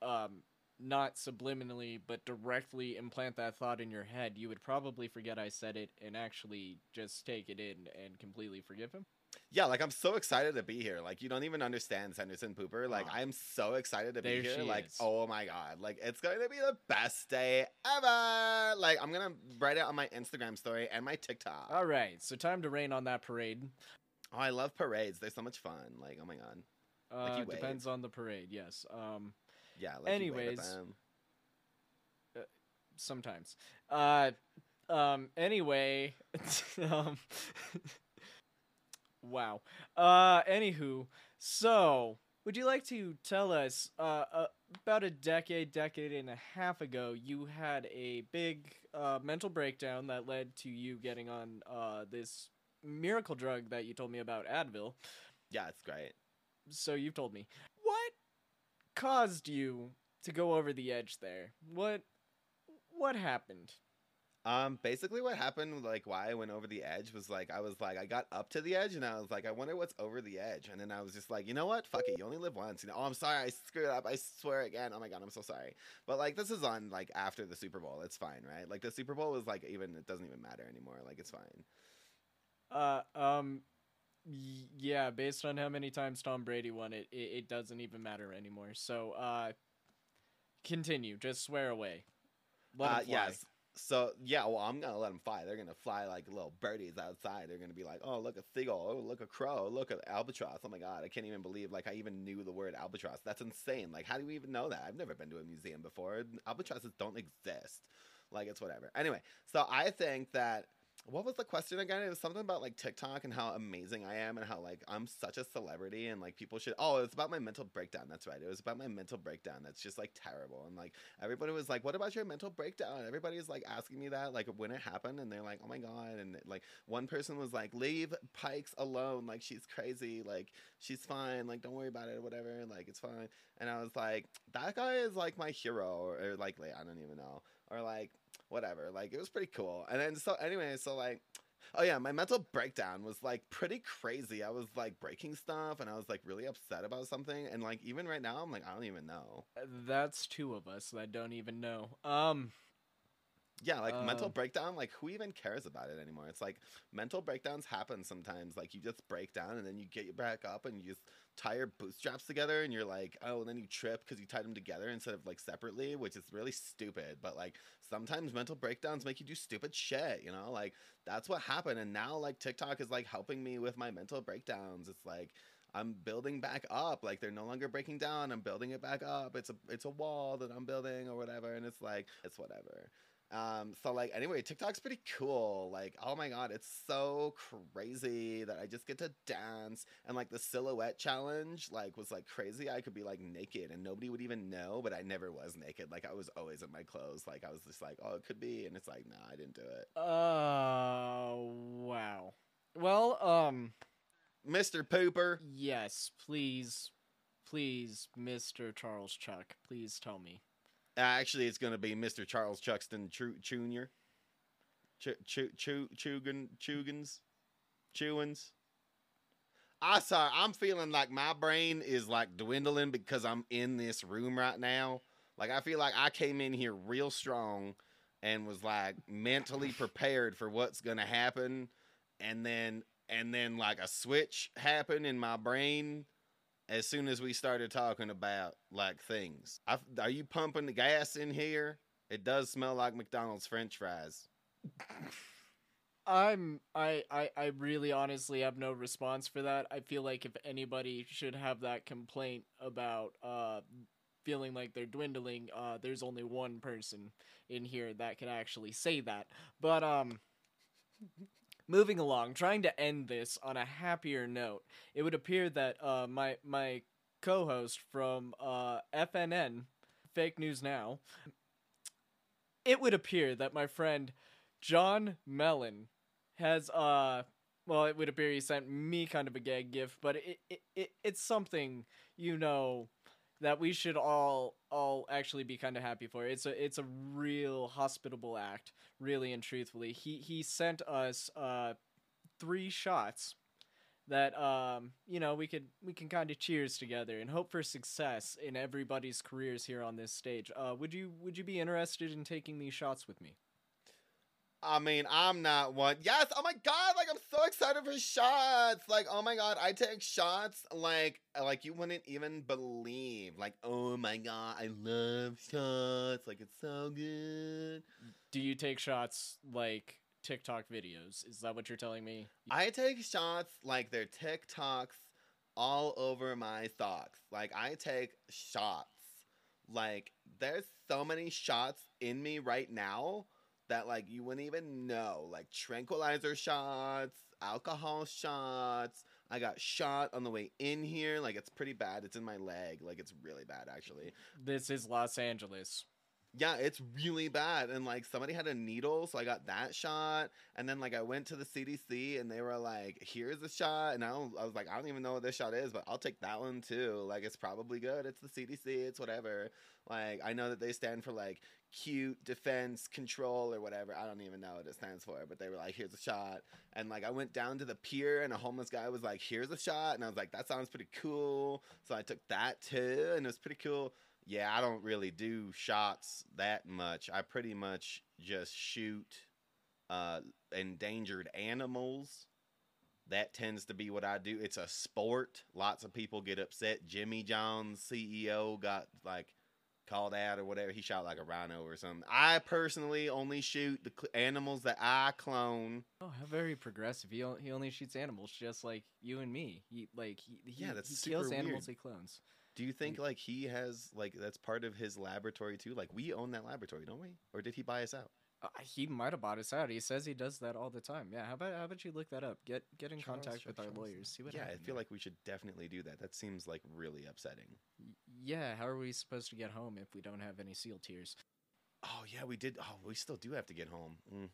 um not subliminally but directly implant that thought in your head, you would probably forget I said it and actually just take it in and completely forgive him. Yeah, like I'm so excited to be here. Like you don't even understand Sanderson Pooper. Like Aw. I'm so excited to be here. Like is. oh my god, like it's going to be the best day ever. Like I'm gonna write it on my Instagram story and my TikTok. All right, so time to rain on that parade. Oh, I love parades. They're so much fun. Like oh my god. Uh, wave. depends on the parade, yes. Um Yeah. Like you wave at Anyways. them. sometimes. Uh, um. Anyway, um. wow. Uh. Anywho, so would you like to tell us? Uh, uh. About a decade, decade and a half ago, you had a big uh, mental breakdown that led to you getting on uh, this miracle drug that you told me about, Advil. Yeah, it's great. So you've told me. What caused you to go over the edge there? What what happened? Um, basically what happened, like why I went over the edge was like I was like I got up to the edge and I was like, I wonder what's over the edge. And then I was just like, you know what? Fuck it, you only live once. You know, oh I'm sorry, I screwed up. I swear again. Oh my god, I'm so sorry. But like this is on like after the Super Bowl. It's fine, right? Like the Super Bowl is like even it doesn't even matter anymore. Like it's fine. Uh um yeah, based on how many times Tom Brady won it, it, it doesn't even matter anymore. So uh continue, just swear away. Let uh, yes. So yeah, well, I'm gonna let them fly. They're gonna fly like little birdies outside. They're gonna be like, oh, look a seagull. Oh, look a crow. Look at albatross. Oh my god, I can't even believe like I even knew the word albatross. That's insane. Like, how do you even know that? I've never been to a museum before. Albatrosses don't exist. Like, it's whatever. Anyway, so I think that what was the question again? It was something about like TikTok and how amazing I am and how like I'm such a celebrity and like people should. Oh, it's about my mental breakdown. That's right. It was about my mental breakdown. That's just like terrible. And like everybody was like, "What about your mental breakdown?" Everybody is like asking me that like when it happened, and they're like, "Oh my god!" And like one person was like, "Leave Pikes alone. Like she's crazy. Like she's fine. Like don't worry about it or whatever. Like it's fine." And I was like, "That guy is like my hero," or, or like I don't even know, or like whatever. Like it was pretty cool. And then so anyway, so like oh yeah, my mental breakdown was like pretty crazy. I was like breaking stuff and I was like really upset about something and like even right now I'm like I don't even know. That's two of us that don't even know. Um yeah, like uh, mental Um, breakdown, like who even cares about it anymore? It's like mental breakdowns happen sometimes. Like you just break down and then you get back up and you just tie your bootstraps together and you're like, oh, and then you trip because you tied them together instead of like separately, which is really stupid. But like sometimes mental breakdowns make you do stupid shit, you know? Like that's what happened. And now like TikTok is like helping me with my mental breakdowns. It's like I'm building back up. Like they're no longer breaking down. I'm building it back up. It's a it's a wall that I'm building or whatever. And it's like it's whatever. Um, so like anyway, TikTok's pretty cool. Like, oh my god, it's so crazy that I just get to dance and like the silhouette challenge like was like crazy. I could be like naked and nobody would even know, but I never was naked. Like I was always in my clothes. Like I was just like, oh, it could be, and it's like, nah, I didn't do it. Oh wow. Well, um Mr. Pooper. yes, please please Mr. Charles Chuck, please tell me. Uh, actually, it's gonna be Mr. Charles Chuxton Jr. Ch- Ch- Ch- Chugan Chugans Chewins. I sorry, I'm feeling like my brain is like dwindling because I'm in this room right now. Like I feel like I came in here real strong and was like mentally prepared for what's gonna happen, and then and then like a switch happened in my brain as soon as we started talking about like things. I, are you pumping the gas in here? It does smell like McDonald's French fries. I'm I, I I really honestly have no response for that. I feel like if anybody should have that complaint about uh feeling like they're dwindling, uh there's only one person in here that can actually say that. But um moving along, trying to end this on a happier note, it would appear that uh my my co-host from uh FNN Fake News Now it would appear that my friend John Mellon has uh well it would appear he sent me kind of a gag gift but it, it, it it's something you know that we should all all actually be kind of happy for. It's a it's a real hospitable act really and truthfully. He he sent us uh three shots that um you know we could we can kind of cheers together and hope for success in everybody's careers here on this stage. Uh would you would you be interested in taking these shots with me I mean, I'm not one. Yes, oh my god, like I'm so excited for shots. Like, oh my god, I take shots like like you wouldn't even believe. Like, oh my god, I love shots. Like it's so good. do you take shots like TikTok videos? Is that what you're telling me? I take shots like they're TikToks all over my socks. Like I take shots. Like there's so many shots in me right now that like you wouldn't even know. Like tranquilizer shots, alcohol shots. I got shot on the way in here. Like it's pretty bad. It's in my leg. Like it's really bad actually. This is Los Angeles. Yeah, it's really bad. And like somebody had a needle, so I got that shot. And then like I went to the CDC and they were like, "Here's a shot." And I, don't, I was like, "I don't even know what this shot is, but I'll take that one too. Like it's probably good. It's the CDC. It's whatever." Like I know that they stand for like cute defense control or whatever. I don't even know what it stands for, but they were like, "Here's a shot." And like I went down to the pier and a homeless guy was like, "Here's a shot." And I was like, "That sounds pretty cool." So I took that too, and it was pretty cool. Yeah, I don't really do shots that much. I pretty much just shoot uh, endangered animals. That tends to be what I do. It's a sport. Lots of people get upset. Jimmy John's CEO got like called out or whatever. He shot like a rhino or something. I personally only shoot the cl- animals that I clone. Oh, how very progressive. He, o- he only shoots animals just like you and me. He like he, he, Yeah, that's he kills animals weird. he clones. Do you think like he has like that's part of his laboratory too? Like we own that laboratory, don't we? Or did he buy us out? Uh, he might have bought us out. He says he does that all the time. Yeah, how about how about you look that up? Get get in Charles contact with our Charles- lawyers. See what yeah, I feel there. like we should definitely do that. That seems like really upsetting. Yeah. How are we supposed to get home if we don't have any seal tears? Oh yeah, we did. Oh, we still do have to get home. Mm.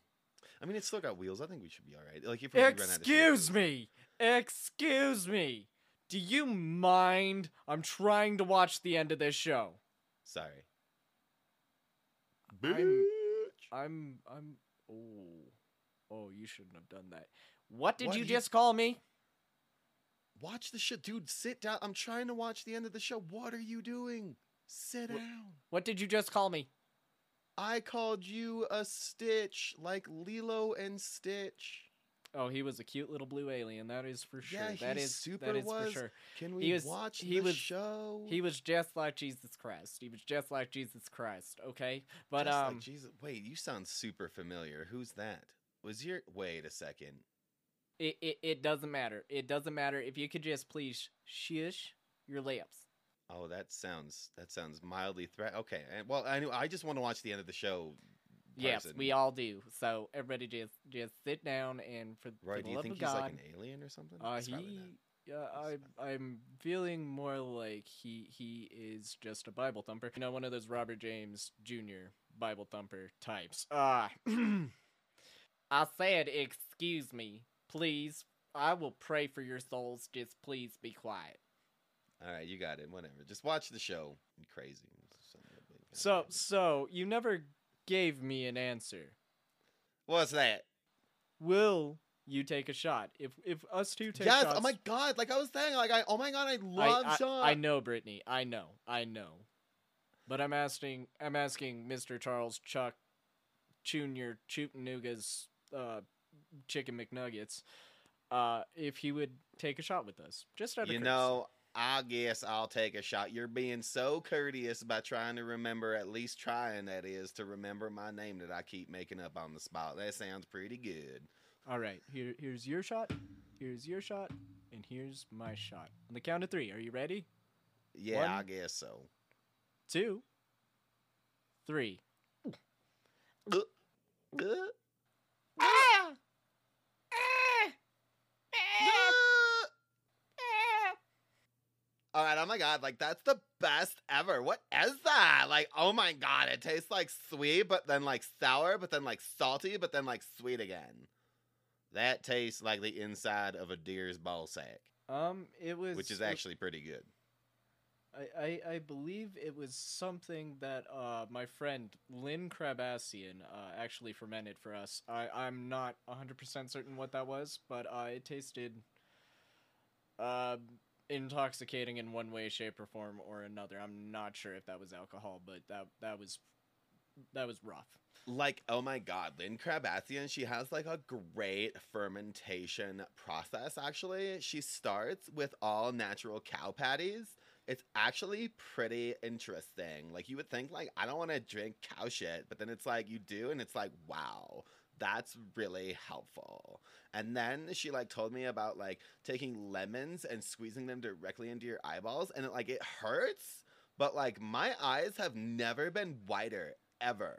I mean, it's still got wheels. I think we should be all right. Like if we do run out of Excuse me. Excuse me. Do you mind? I'm trying to watch the end of this show. Sorry. I'm- Bitch. I'm I'm oh oh you shouldn't have done that. What did What? you You- just call me? Watch the show, dude. Sit down. I'm trying to watch the end of the show. What are you doing? Sit Wh- down. What did you just call me? I called you a Stitch, like Lilo and Stitch. Oh, he was a cute little blue alien. That is for sure. Yeah, that he is super that is was. for sure. Can we He was- watch he the was- show? He was just like Jesus Christ. He was just like Jesus Christ. Okay, but Just like um, Jesus. Wait, you sound super familiar. Who's that? Was your? Wait a second. it, it it doesn't matter. It doesn't matter if you could just please shush your lips. Oh, that sounds that sounds mildly threat. Okay, well, I knew. I just want to watch the end of the show. Yes, we all do. So everybody just just sit down and for, Right? the Do you love think of he's God, like an alien or something? uh, he. Yeah, I, I'm feeling more like he he is just a Bible thumper. You know, one of those Robert James Jr. Bible thumper types. Ah, I said, excuse me, please. I will pray for your souls. Just please be quiet. All right, you got it. Whatever. Just watch the show. Crazy. Son of a bitch. So so you never gave me an answer. what's that? Will you take a shot? If if us two take yes. shots, Oh my god. Like I was saying. Like I. Oh my god. I I, love I, Sean. I know, Brittany. I know. I know. But I'm asking. I'm asking Mr. Charles Chuck Junior Chootanooga's uh, chicken McNuggets uh, if he would take a shot with us. Just out of You courtesy. know, I guess I'll take a shot. You're being so courteous by trying to remember, at least trying that is, to remember my name that I keep making up on the spot. That sounds pretty good. All right. Here, here's your shot. Here's your shot, and here's my shot. On the count of three. Are you ready? Yeah, I guess so. Two. Three. Uh, All right, oh my god, like that's the best ever. What is that? Like, oh my god, it tastes like sweet, but then like sour, but then like salty, but then like sweet again. That tastes like the inside of a deer's ball sack, Um, it was which is actually pretty good. I, I, I believe it was something that uh, my friend Lynn Krabassian uh, actually fermented for us. I, I'm not 100% certain what that was, but uh, it tasted uh, intoxicating in one way, shape, or form or another. I'm not sure if that was alcohol, but that that was that was rough. Like, oh my god, Lynn Krabathian, she has like a great fermentation process actually. She starts with all natural cow patties. It's actually pretty interesting. Like you would think like I don't want to drink cow shit, but then it's like you do and it's like wow, that's really helpful. And then she like told me about like taking lemons and squeezing them directly into your eyeballs and it, like it hurts, but like my eyes have never been whiter ever.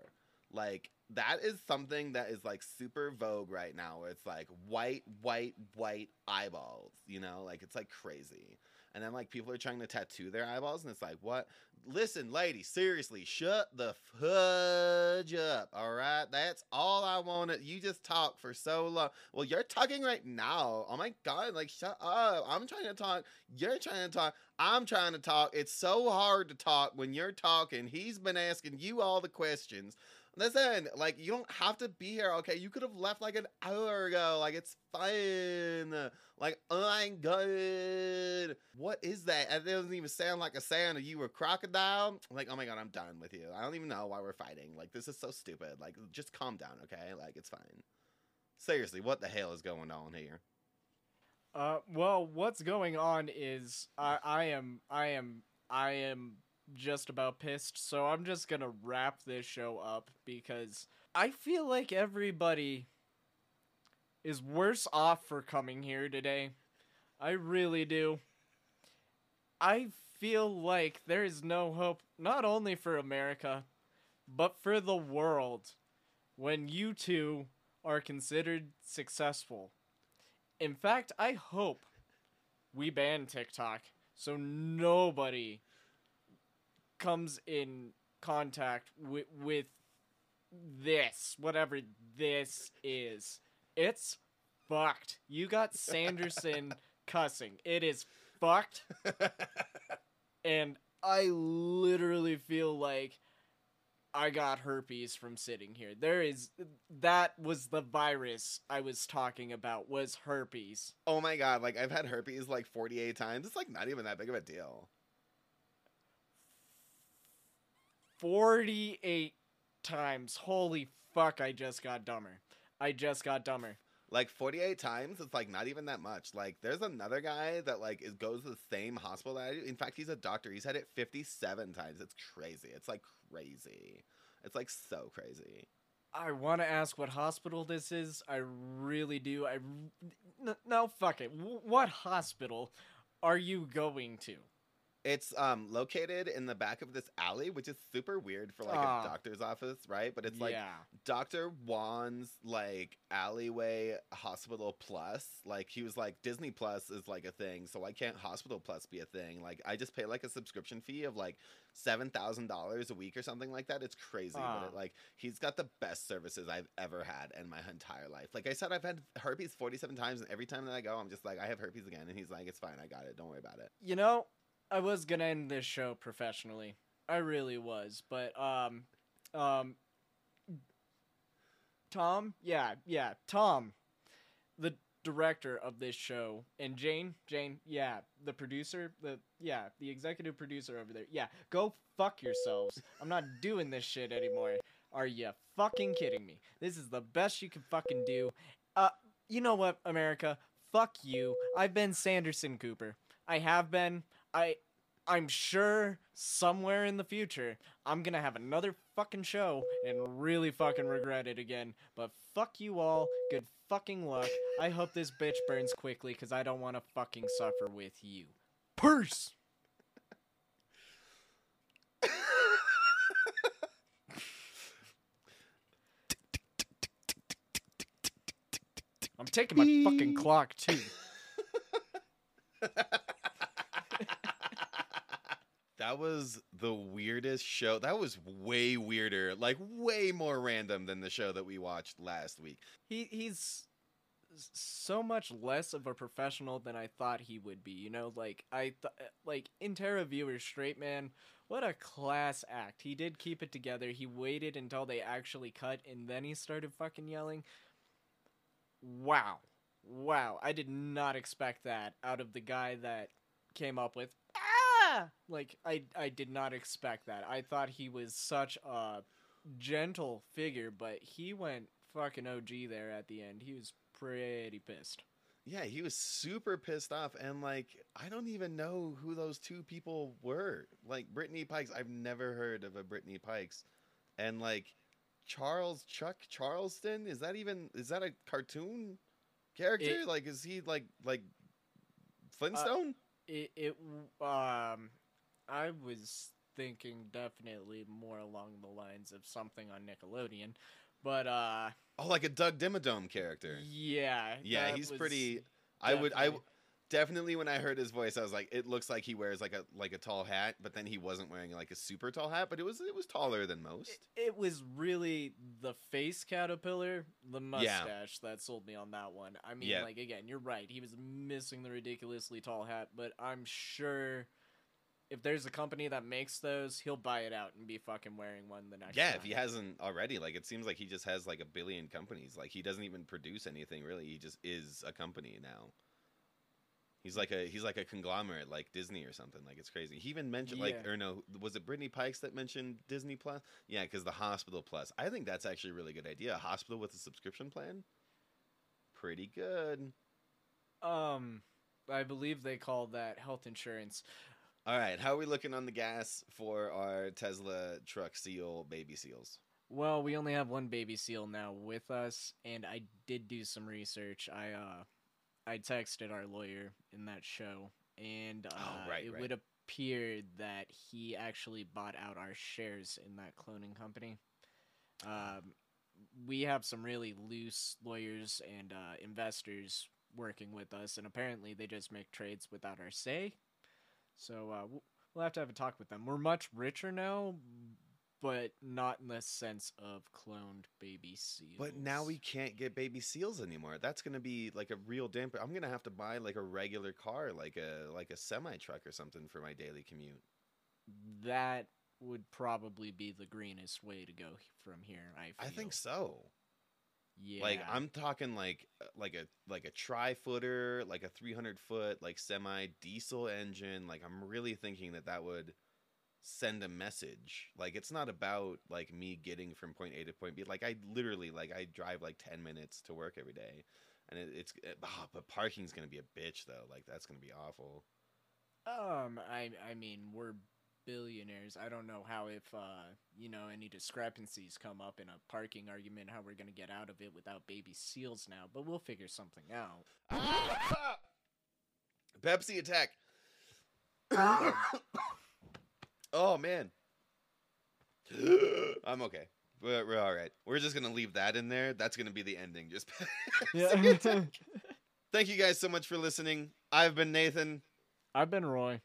Like that is something that is like super vogue right now where it's like white, white, white eyeballs, you know? Like it's like crazy. And then like people are trying to tattoo their eyeballs and it's like, what? Listen, lady, seriously, shut the fudge up, all right? That's all I wanted. You just talk for so long. Well, you're talking right now. Oh my god, like shut up. I'm trying to talk. You're trying to talk. I'm trying to talk. It's so hard to talk when you're talking. He's been asking you all the questions. Listen, like you don't have to be here, okay? You could have left like an hour ago. Like it's fine. Like, oh my god. What is that? It doesn't even sound like a sound. Are you a crocodile? Like, oh my god, I'm done with you. I don't even know why we're fighting. Like, this is so stupid. Like, just calm down, okay? Like, it's fine. Seriously, what the hell is going on here? Uh, well, what's going on is I, I am I am I am just about pissed, so I'm just gonna wrap this show up because I feel like everybody is worse off for coming here today. I really do. I feel like there is no hope not only for America, but for the world. when you two are considered successful. In fact, I hope we ban TikTok so nobody comes in contact with with this, whatever this is. It's fucked. You got Sanderson cussing. It is fucked. and I literally feel like I got herpes from sitting here. There is that was the virus I was talking about was herpes. oh my god, like I've had herpes like 48 times. It's like not even that big of a deal. 48 times. Holy fuck, I just got dumber. I just got dumber. Like 48 times, it's like not even that much. Like there's another guy that like is goes to the same hospital that I do. In fact, he's a doctor. He's had it 57 times. It's crazy. It's like crazy. It's like so crazy. I want to ask what hospital this is. I really do. I no fuck it. W- what hospital are you going to? It's um located in the back of this alley, which is super weird for like Ah. a doctor's office, right? But it's like yeah. Dr. Juan's like alleyway hospital plus. Like he was like Disney Plus is like a thing, so why can't Hospital Plus be a thing? Like I just pay like a subscription fee of like seven thousand dollars a week or something like that. It's crazy, but Ah. it, like he's got the best services I've ever had in my entire life. Like I said, I've had herpes forty seven times, and every time that I go, I'm just like, I have herpes again, and he's like, it's fine, I got it, don't worry about it. You know, I was gonna end this show professionally. I really was, but um, um, Tom, yeah, yeah, Tom, the director of this show, and Jane, Jane, yeah, the producer, the yeah, the executive producer over there, yeah, go fuck yourselves. I'm not doing this shit anymore. Are you fucking kidding me? This is the best you can fucking do. Uh, you know what, America? Fuck you. I've been Sanderson Cooper. I have been. I I'm sure somewhere in the future I'm gonna have another fucking show and really fucking regret it again. But fuck you all. Good fucking luck. I hope this bitch burns quickly because I don't want to fucking suffer with you. Purse. I'm taking my fucking clock too. That was the weirdest show. That was way weirder, like way more random than the show that we watched last week. he he's so much less of a professional than I thought he would be. You know, like I th- like Intera viewer straight man. What a class act. He did keep it together. He waited until they actually cut and then he started fucking yelling. Wow. Wow. I did not expect that out of the guy that came up with like I I did not expect that. I thought he was such a gentle figure, but he went fucking OG there at the end. He was pretty pissed. Yeah, he was super pissed off, and like I don't even know who those two people were. Like Brittany Pikes, I've never heard of a Brittany Pikes, and like Charles Chuck Charleston. Is that even is that a cartoon character? It- like, is he like like uh, Flintstone? It it um I was thinking definitely more along the lines of something on Nickelodeon, but uh oh, like a Doug Dimmadome character. yeah. Yeah, he's pretty. I would. I definitely- when I heard his voice, I was like, it looks like he wears like a like a tall hat, but then he wasn't wearing like a super tall hat, but it was it was taller than most. It, it was really the face caterpillar, the mustache that sold me on that one. I mean, Yeah. like again, you're right. He was missing the ridiculously tall hat, but I'm sure if there's a company that makes those, he'll buy it out and be fucking wearing one the next Yeah, time. if he hasn't already, like it seems like he just has like a billion companies. Like he doesn't even produce anything really. He just is a company now. He's like a he's like a conglomerate, like Disney or something. Like it's crazy. He even mentioned like Yeah. or no, was it Brittany Pikes that mentioned Disney Plus? Yeah, because the Hospital Plus. I think that's actually a really good idea. A hospital with a subscription plan, pretty good. Um, I believe they call that health insurance. All right, how are we looking on the gas for our Tesla truck seal baby seals? Well, we only have one baby seal now with us, and I did do some research. I uh, I texted our lawyer in that show, and uh, Oh, right, it right. would appear that he actually bought out our shares in that cloning company. Um, we have some really loose lawyers and uh, investors working with us, and apparently they just make trades without our say. So uh, we'll- we'll have to have a talk with them. We're much richer now, but not in the sense of cloned baby seals. But now we can't get baby seals anymore. That's gonna be like a real damper. I'm gonna have to buy like a regular car, like a like a semi truck or something for my daily commute. that would probably be the greenest way to go from here. I I think so. Yeah. Like I'm talking like uh, like a like a tri footer, like a 300 foot like semi diesel engine. Like I'm really thinking that that would send a message. Like it's not about like me getting from point A to point B. Like I literally like I drive like 10 minutes to work every day, and it, it's it, ah, but parking's gonna be a bitch though. Like that's gonna be awful. Um, I I mean we're billionaires. I don't know how if uh you know any discrepancies come up in a parking argument, how we're gonna get out of it without baby seals now. But we'll figure something out. Ah! Pepsi attack. Oh man. I'm okay. We're, we're all right. We're just gonna leave that in there. That's gonna be the ending. Just Pepsi attack. Thank you guys so much for listening. I've been Nathan, I've been Roy.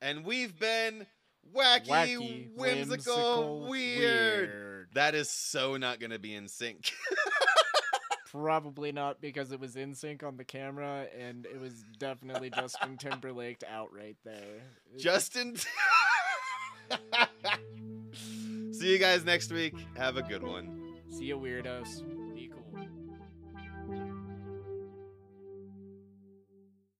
and we've been wacky, Wacky, whimsical, whimsical, weird. weird. That is so not gonna be in sync. Probably not because it was in sync on the camera, and it was definitely Justin Timberlake out right there. It- Justin. See you guys next week. Have a good one. See you, weirdos.